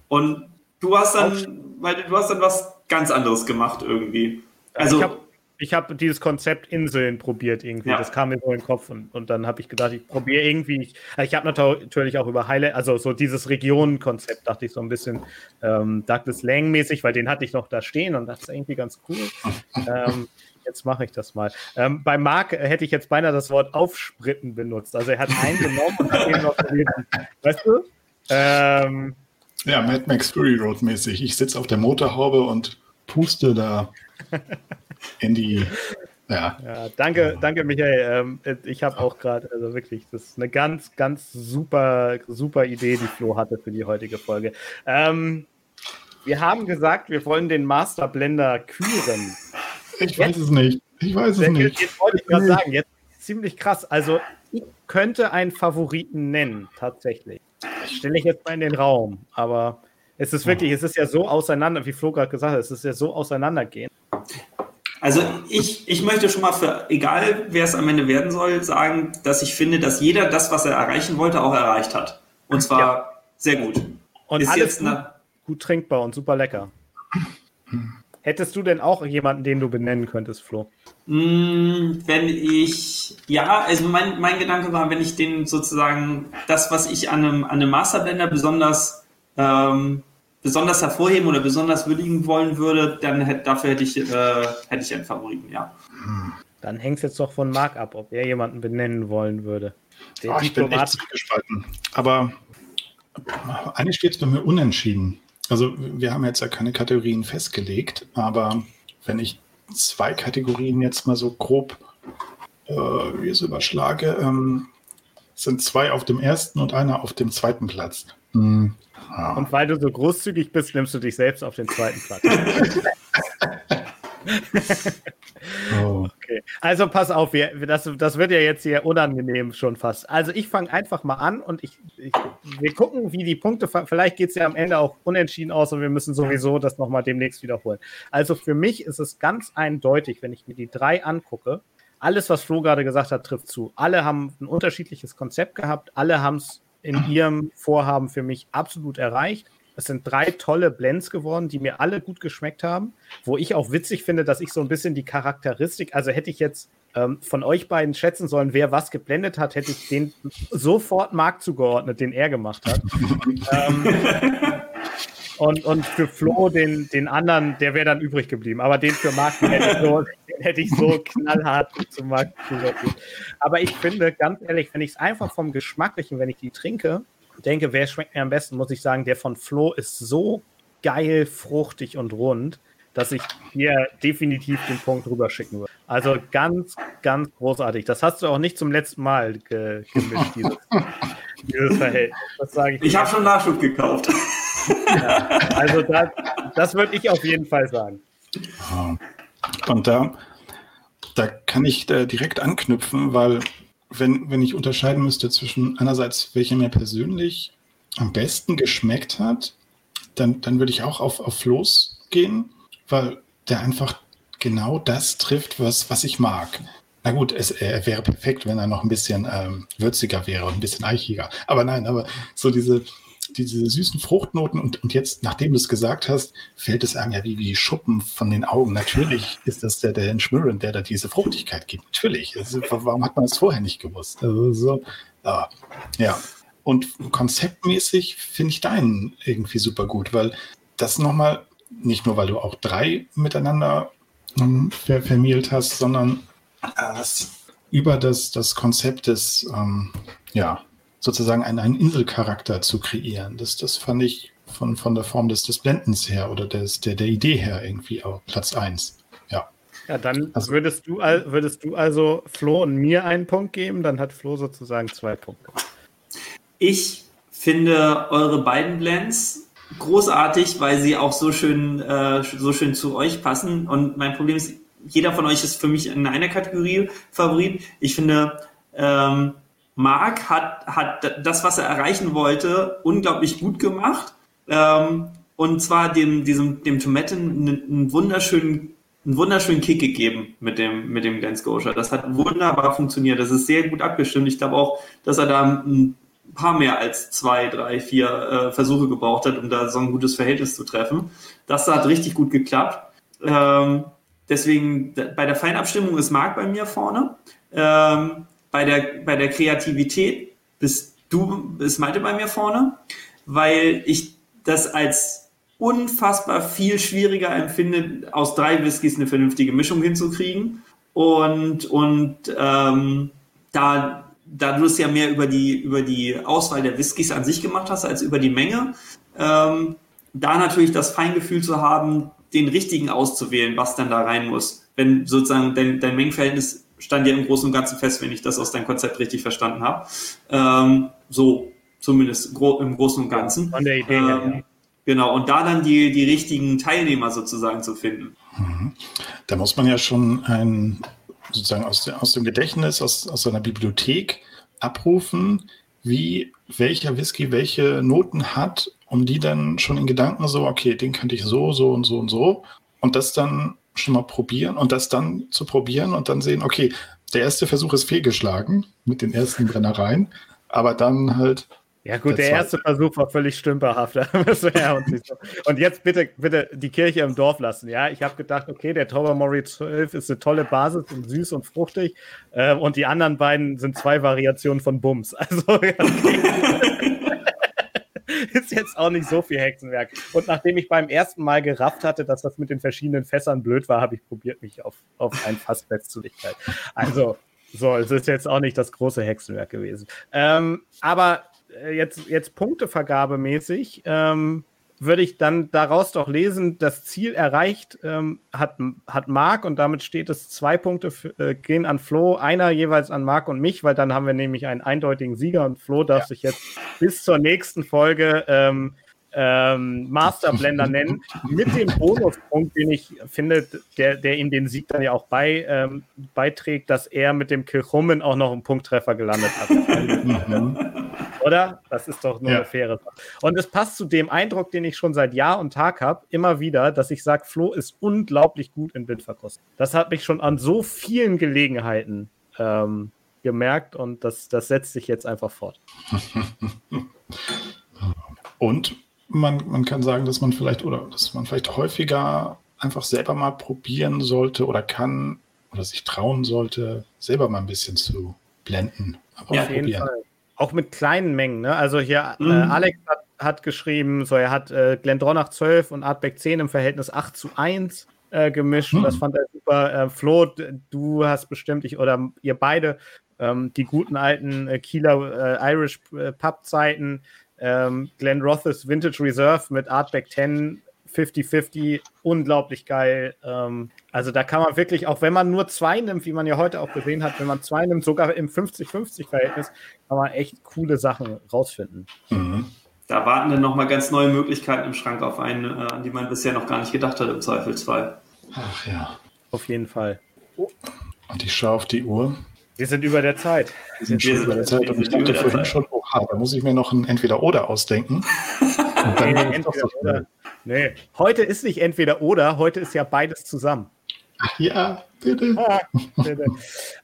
Und du hast dann, weil du hast dann was ganz anderes gemacht irgendwie. Also, ich habe ich hab dieses Konzept Inseln probiert irgendwie. Ja. Das kam mir so in den Kopf und, und dann habe ich gedacht, ich probiere irgendwie. Ich, ich habe natürlich auch über Highland, also so dieses Regionenkonzept, dachte ich so ein bisschen ähm, Douglas Lang-mäßig, weil den hatte ich noch da stehen und das ist irgendwie ganz cool. ähm, jetzt mache ich das mal. Ähm, bei Marc hätte ich jetzt beinahe das Wort aufspritten benutzt. Also er hat einen genommen und hat den noch verlesen. Weißt du? Ähm, Ja, Mad Max Fury Road mäßig. Ich sitze auf der Motorhaube und puste da in die. Ja, Ja, danke, danke Michael. Ähm, ich habe auch gerade, also wirklich, das ist eine ganz, ganz super, super Idee, die Flo hatte für die heutige Folge. Ähm, wir haben gesagt, wir wollen den Master Blender küren. ich weiß es nicht. Ich weiß es Jetzt, nicht. jetzt wollte ich gerade sagen, jetzt ist ziemlich krass. Also ich könnte einen Favoriten nennen, tatsächlich. Stelle ich jetzt mal in den Raum, aber es ist wirklich, es ist ja so auseinander, wie Flo gerade gesagt hat, es ist ja so auseinandergehen. Also ich, ich möchte schon mal für, egal wer es am Ende werden soll, sagen, dass ich finde, dass jeder das, was er erreichen wollte, auch erreicht hat. Und zwar Ja. sehr gut. Und Ist alles jetzt gut, gut trinkbar und super lecker. Hättest du denn auch jemanden, den du benennen könntest, Flo? Mm, Wenn ich, ja, also mein, mein Gedanke war, wenn ich den sozusagen, das, was ich an einem, an einem Masterblender besonders, ähm, besonders hervorheben oder besonders würdigen wollen würde, dann hätte, dafür hätte ich, äh, hätte ich einen Favoriten, ja. Dann hängt es jetzt doch von Marc ab, ob er jemanden benennen wollen würde. Der Oh, ich bin echt zurückgespalten. Aber eigentlich steht es bei mir unentschieden. Also wir haben jetzt ja keine Kategorien festgelegt, aber wenn ich zwei Kategorien jetzt mal so grob äh, wie es überschlage, ähm, sind zwei auf dem ersten und einer auf dem zweiten Platz. Hm, ja. Und weil du so großzügig bist, nimmst du dich selbst auf den zweiten Platz. *laughs* *laughs* Oh. Okay. Also pass auf, wir, das, das wird ja jetzt hier unangenehm schon fast. Also ich fange einfach mal an und ich, ich wir gucken, wie die Punkte, vielleicht geht es ja am Ende auch unentschieden aus und wir müssen sowieso das nochmal demnächst wiederholen. Also für mich ist es ganz eindeutig, wenn ich mir die drei angucke, alles, was Flo gerade gesagt hat, trifft zu. Alle haben ein unterschiedliches Konzept gehabt, alle haben es in ihrem Vorhaben für mich absolut erreicht. es sind drei tolle Blends geworden, die mir alle gut geschmeckt haben, wo ich auch witzig finde, dass ich so ein bisschen die Charakteristik, also hätte ich jetzt ähm, von euch beiden schätzen sollen, wer was geblendet hat, hätte ich den sofort Marc zugeordnet, den er gemacht hat. *laughs* ähm, und, und für Flo, den, den anderen, der wäre dann übrig geblieben. Aber den für Marc hätte ich so, hätte ich so knallhart zu Marc. Aber ich finde, ganz ehrlich, wenn ich es einfach vom Geschmacklichen, wenn ich die trinke, denke, wer schmeckt mir am besten, muss ich sagen, der von Flo ist so geil, fruchtig und rund dass ich hier definitiv den Punkt rüberschicken würde. Also ganz, ganz großartig. Das hast du auch nicht zum letzten Mal ge gemischt, dieses, *laughs* dieses Verhältnis. Das sage ich. Ich habe schon Nachschub gekauft. Ja, also das, das würde ich auf jeden Fall sagen. Und da, da kann ich da direkt anknüpfen, weil wenn, wenn ich unterscheiden müsste zwischen einerseits, welcher mir persönlich am besten geschmeckt hat, dann, dann würde ich auch auf, auf Floß gehen weil der einfach genau das trifft, was, was ich mag. Na gut, es, er wäre perfekt, wenn er noch ein bisschen ähm, würziger wäre und ein bisschen eichiger. Aber nein, aber so diese, diese süßen Fruchtnoten und, und jetzt, nachdem du es gesagt hast, fällt es einem ja wie, wie Schuppen von den Augen. Natürlich ist das der, der Schmürren, der da diese Fruchtigkeit gibt. Natürlich. Also, warum hat man das vorher nicht gewusst? Also so, ah, ja. Und konzeptmäßig finde ich deinen irgendwie super gut, weil das nochmal nicht nur, weil du auch drei miteinander ähm, ver vermielt hast, sondern äh, über das, das Konzept des, ähm, ja, sozusagen einen, einen Inselcharakter zu kreieren. Das, das fand ich von, von der Form des, des Blendens her oder des, der, der Idee her irgendwie auch Platz 1. Ja. Ja, dann also, würdest, du, würdest du also Flo und mir einen Punkt geben, dann hat Flo sozusagen zwei Punkte. Ich finde eure beiden Blends großartig, weil sie auch so schön, äh, so schön zu euch passen. Und mein Problem ist, jeder von euch ist für mich in einer Kategorie Favorit. Ich finde, ähm, Marc hat, hat das, was er erreichen wollte, unglaublich gut gemacht. Ähm, und zwar dem, diesem, dem Tomaten einen, wunderschönen einen wunderschönen Kick gegeben mit dem, mit dem Glen Scotia. Das hat wunderbar funktioniert. Das ist sehr gut abgestimmt. Ich glaube auch, dass er da ein ein paar mehr als zwei, drei, vier äh, Versuche gebraucht hat, um da so ein gutes Verhältnis zu treffen. Das hat richtig gut geklappt. Ähm, deswegen bei der Feinabstimmung ist Marc bei mir vorne. Ähm, bei, der, bei der Kreativität bist du, ist Malte bei mir vorne, weil ich das als unfassbar viel schwieriger empfinde, aus drei Whiskys eine vernünftige Mischung hinzukriegen. Und, und ähm, da da du es ja mehr über die, über die Auswahl der Whiskys an sich gemacht hast, als über die Menge, ähm, da natürlich das Feingefühl zu haben, den richtigen auszuwählen, was dann da rein muss. Wenn sozusagen dein, dein Mengenverhältnis stand ja im Großen und Ganzen fest, wenn ich das aus deinem Konzept richtig verstanden habe. Ähm, so, zumindest gro im Großen und Ganzen. Von der Idee ähm, her, ja. Genau, und da dann die, die richtigen Teilnehmer sozusagen zu finden. Mhm. Da muss man ja schon ein sozusagen aus, de, aus dem Gedächtnis, aus, aus seiner Bibliothek abrufen, wie welcher Whisky welche Noten hat, um die dann schon in Gedanken so, okay, den könnte ich so, so und so und so. Und das dann schon mal probieren und das dann zu probieren und dann sehen, okay, der erste Versuch ist fehlgeschlagen mit den ersten Brennereien, aber dann halt ja gut, der, der erste Versuch war völlig stümperhaft. *laughs* und jetzt bitte, bitte die Kirche im Dorf lassen. Ja, ich habe gedacht, okay, der Tobermory 12 ist eine tolle Basis und süß und fruchtig. Äh, und die anderen beiden sind zwei Variationen von Bums. *laughs* Also okay. *laughs* ist jetzt auch nicht so viel Hexenwerk. Und nachdem ich beim ersten Mal gerafft hatte, dass das mit den verschiedenen Fässern blöd war, habe ich probiert, mich auf, auf ein Fass festzulegen. Also, so, es ist jetzt auch nicht das große Hexenwerk gewesen. Ähm, aber äh, jetzt, jetzt Punktevergabemäßig ähm, würde ich dann daraus doch lesen, das Ziel erreicht ähm, hat, hat Marc und damit steht es zwei Punkte für, äh, gehen an Flo, einer jeweils an Marc und mich, weil dann haben wir nämlich einen eindeutigen Sieger und Flo darf ja. sich jetzt bis zur nächsten Folge ähm, ähm, Master Blender nennen, mit dem Bonuspunkt, den ich finde, der, der ihm den Sieg dann ja auch bei, ähm, beiträgt, dass er mit dem Kirchhummen auch noch einen Punkttreffer gelandet hat. *laughs* Oder? Das ist doch nur ja. eine faire Sache. Und es passt zu dem Eindruck, den ich schon seit Jahr und Tag habe, immer wieder, dass ich sage, Flo ist unglaublich gut in Blindverkostung. Das hat mich schon an so vielen Gelegenheiten ähm, gemerkt und das, das setzt sich jetzt einfach fort. *laughs* Und man, man kann sagen, dass man vielleicht oder dass man vielleicht häufiger einfach selber mal probieren sollte oder kann oder sich trauen sollte, selber mal ein bisschen zu blenden. Aber ja, auf jeden Fall. Auch mit kleinen Mengen. Ne? Also hier äh, mhm. äh, Alex hat, hat, geschrieben, so er hat äh, Glendronach 12 und Artback 10 im Verhältnis 8 zu 1 äh, gemischt. Mhm. Das fand er super. Äh, Flo, du hast bestimmt, ich oder ihr beide, ähm, die guten alten äh, Kieler Irish Pub-Zeiten. Ähm, Glenn Rothes Vintage Reserve mit Artback 10 50-50, unglaublich geil. Ähm, also da kann man wirklich, auch wenn man nur zwei nimmt, wie man ja heute auch gesehen hat, wenn man zwei nimmt, sogar im 50-50-Verhältnis, kann man echt coole Sachen rausfinden. Mhm. Da warten dann nochmal ganz neue Möglichkeiten im Schrank auf einen, äh, an die man bisher noch gar nicht gedacht hat, im Zweifelsfall. Ach ja. Auf jeden Fall. Und ich schaue auf die Uhr. Wir sind über der Zeit. Wir sind schon über der Zeit und ich dachte vorhin schon, oha, da muss ich mir noch ein Entweder-Oder ausdenken. *laughs* Und dann nee, entweder oder. Nee, heute ist nicht entweder oder, heute ist ja beides zusammen. Ach ja, bitte. Ah, bitte.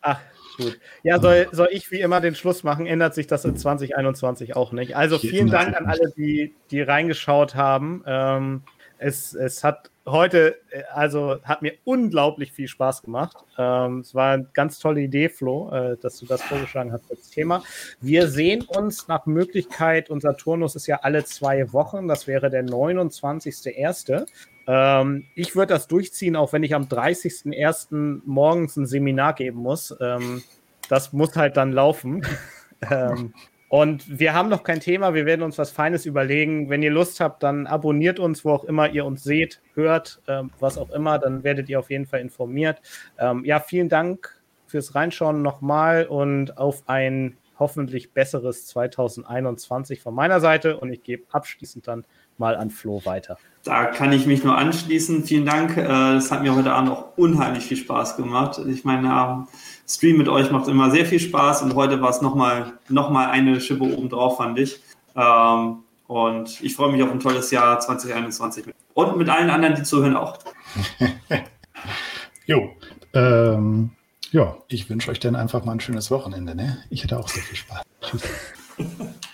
Ach, gut. Ja, soll, soll ich wie immer den Schluss machen? Ändert sich das in 2021 auch nicht. Also vielen Dank an alle, die, die reingeschaut haben. Ähm, es, es hat heute, äh, also hat mir unglaublich viel Spaß gemacht. Ähm, es war eine ganz tolle Idee, Flo, äh, dass du das vorgeschlagen hast als Thema. Wir sehen uns nach Möglichkeit, unser Turnus ist ja alle zwei Wochen, das wäre der 29.01. Ähm, ich würde das durchziehen, auch wenn ich am 30.01. morgens ein Seminar geben muss. Ähm, das muss halt dann laufen. *laughs* und wir haben noch kein Thema, wir werden uns was Feines überlegen. Wenn ihr Lust habt, dann abonniert uns, wo auch immer ihr uns seht, hört, ähm, was auch immer, dann werdet ihr auf jeden Fall informiert. Ähm, ja, vielen Dank fürs Reinschauen nochmal und auf ein hoffentlich besseres 2021 von meiner Seite. Und ich gebe abschließend dann mal an Flo weiter. Da kann ich mich nur anschließen. Vielen Dank. Es äh, hat mir heute Abend auch unheimlich viel Spaß gemacht. Ich meine, Stream mit euch macht immer sehr viel Spaß und heute war es nochmal noch mal eine Schippe obendrauf, fand ich. Ähm, und ich freue mich auf ein tolles Jahr 2021 und mit allen anderen, die zuhören, auch. *laughs* jo, ähm, ja, ich wünsche euch dann einfach mal ein schönes Wochenende. Ne? Ich hätte auch sehr viel Spaß. Tschüss. *laughs*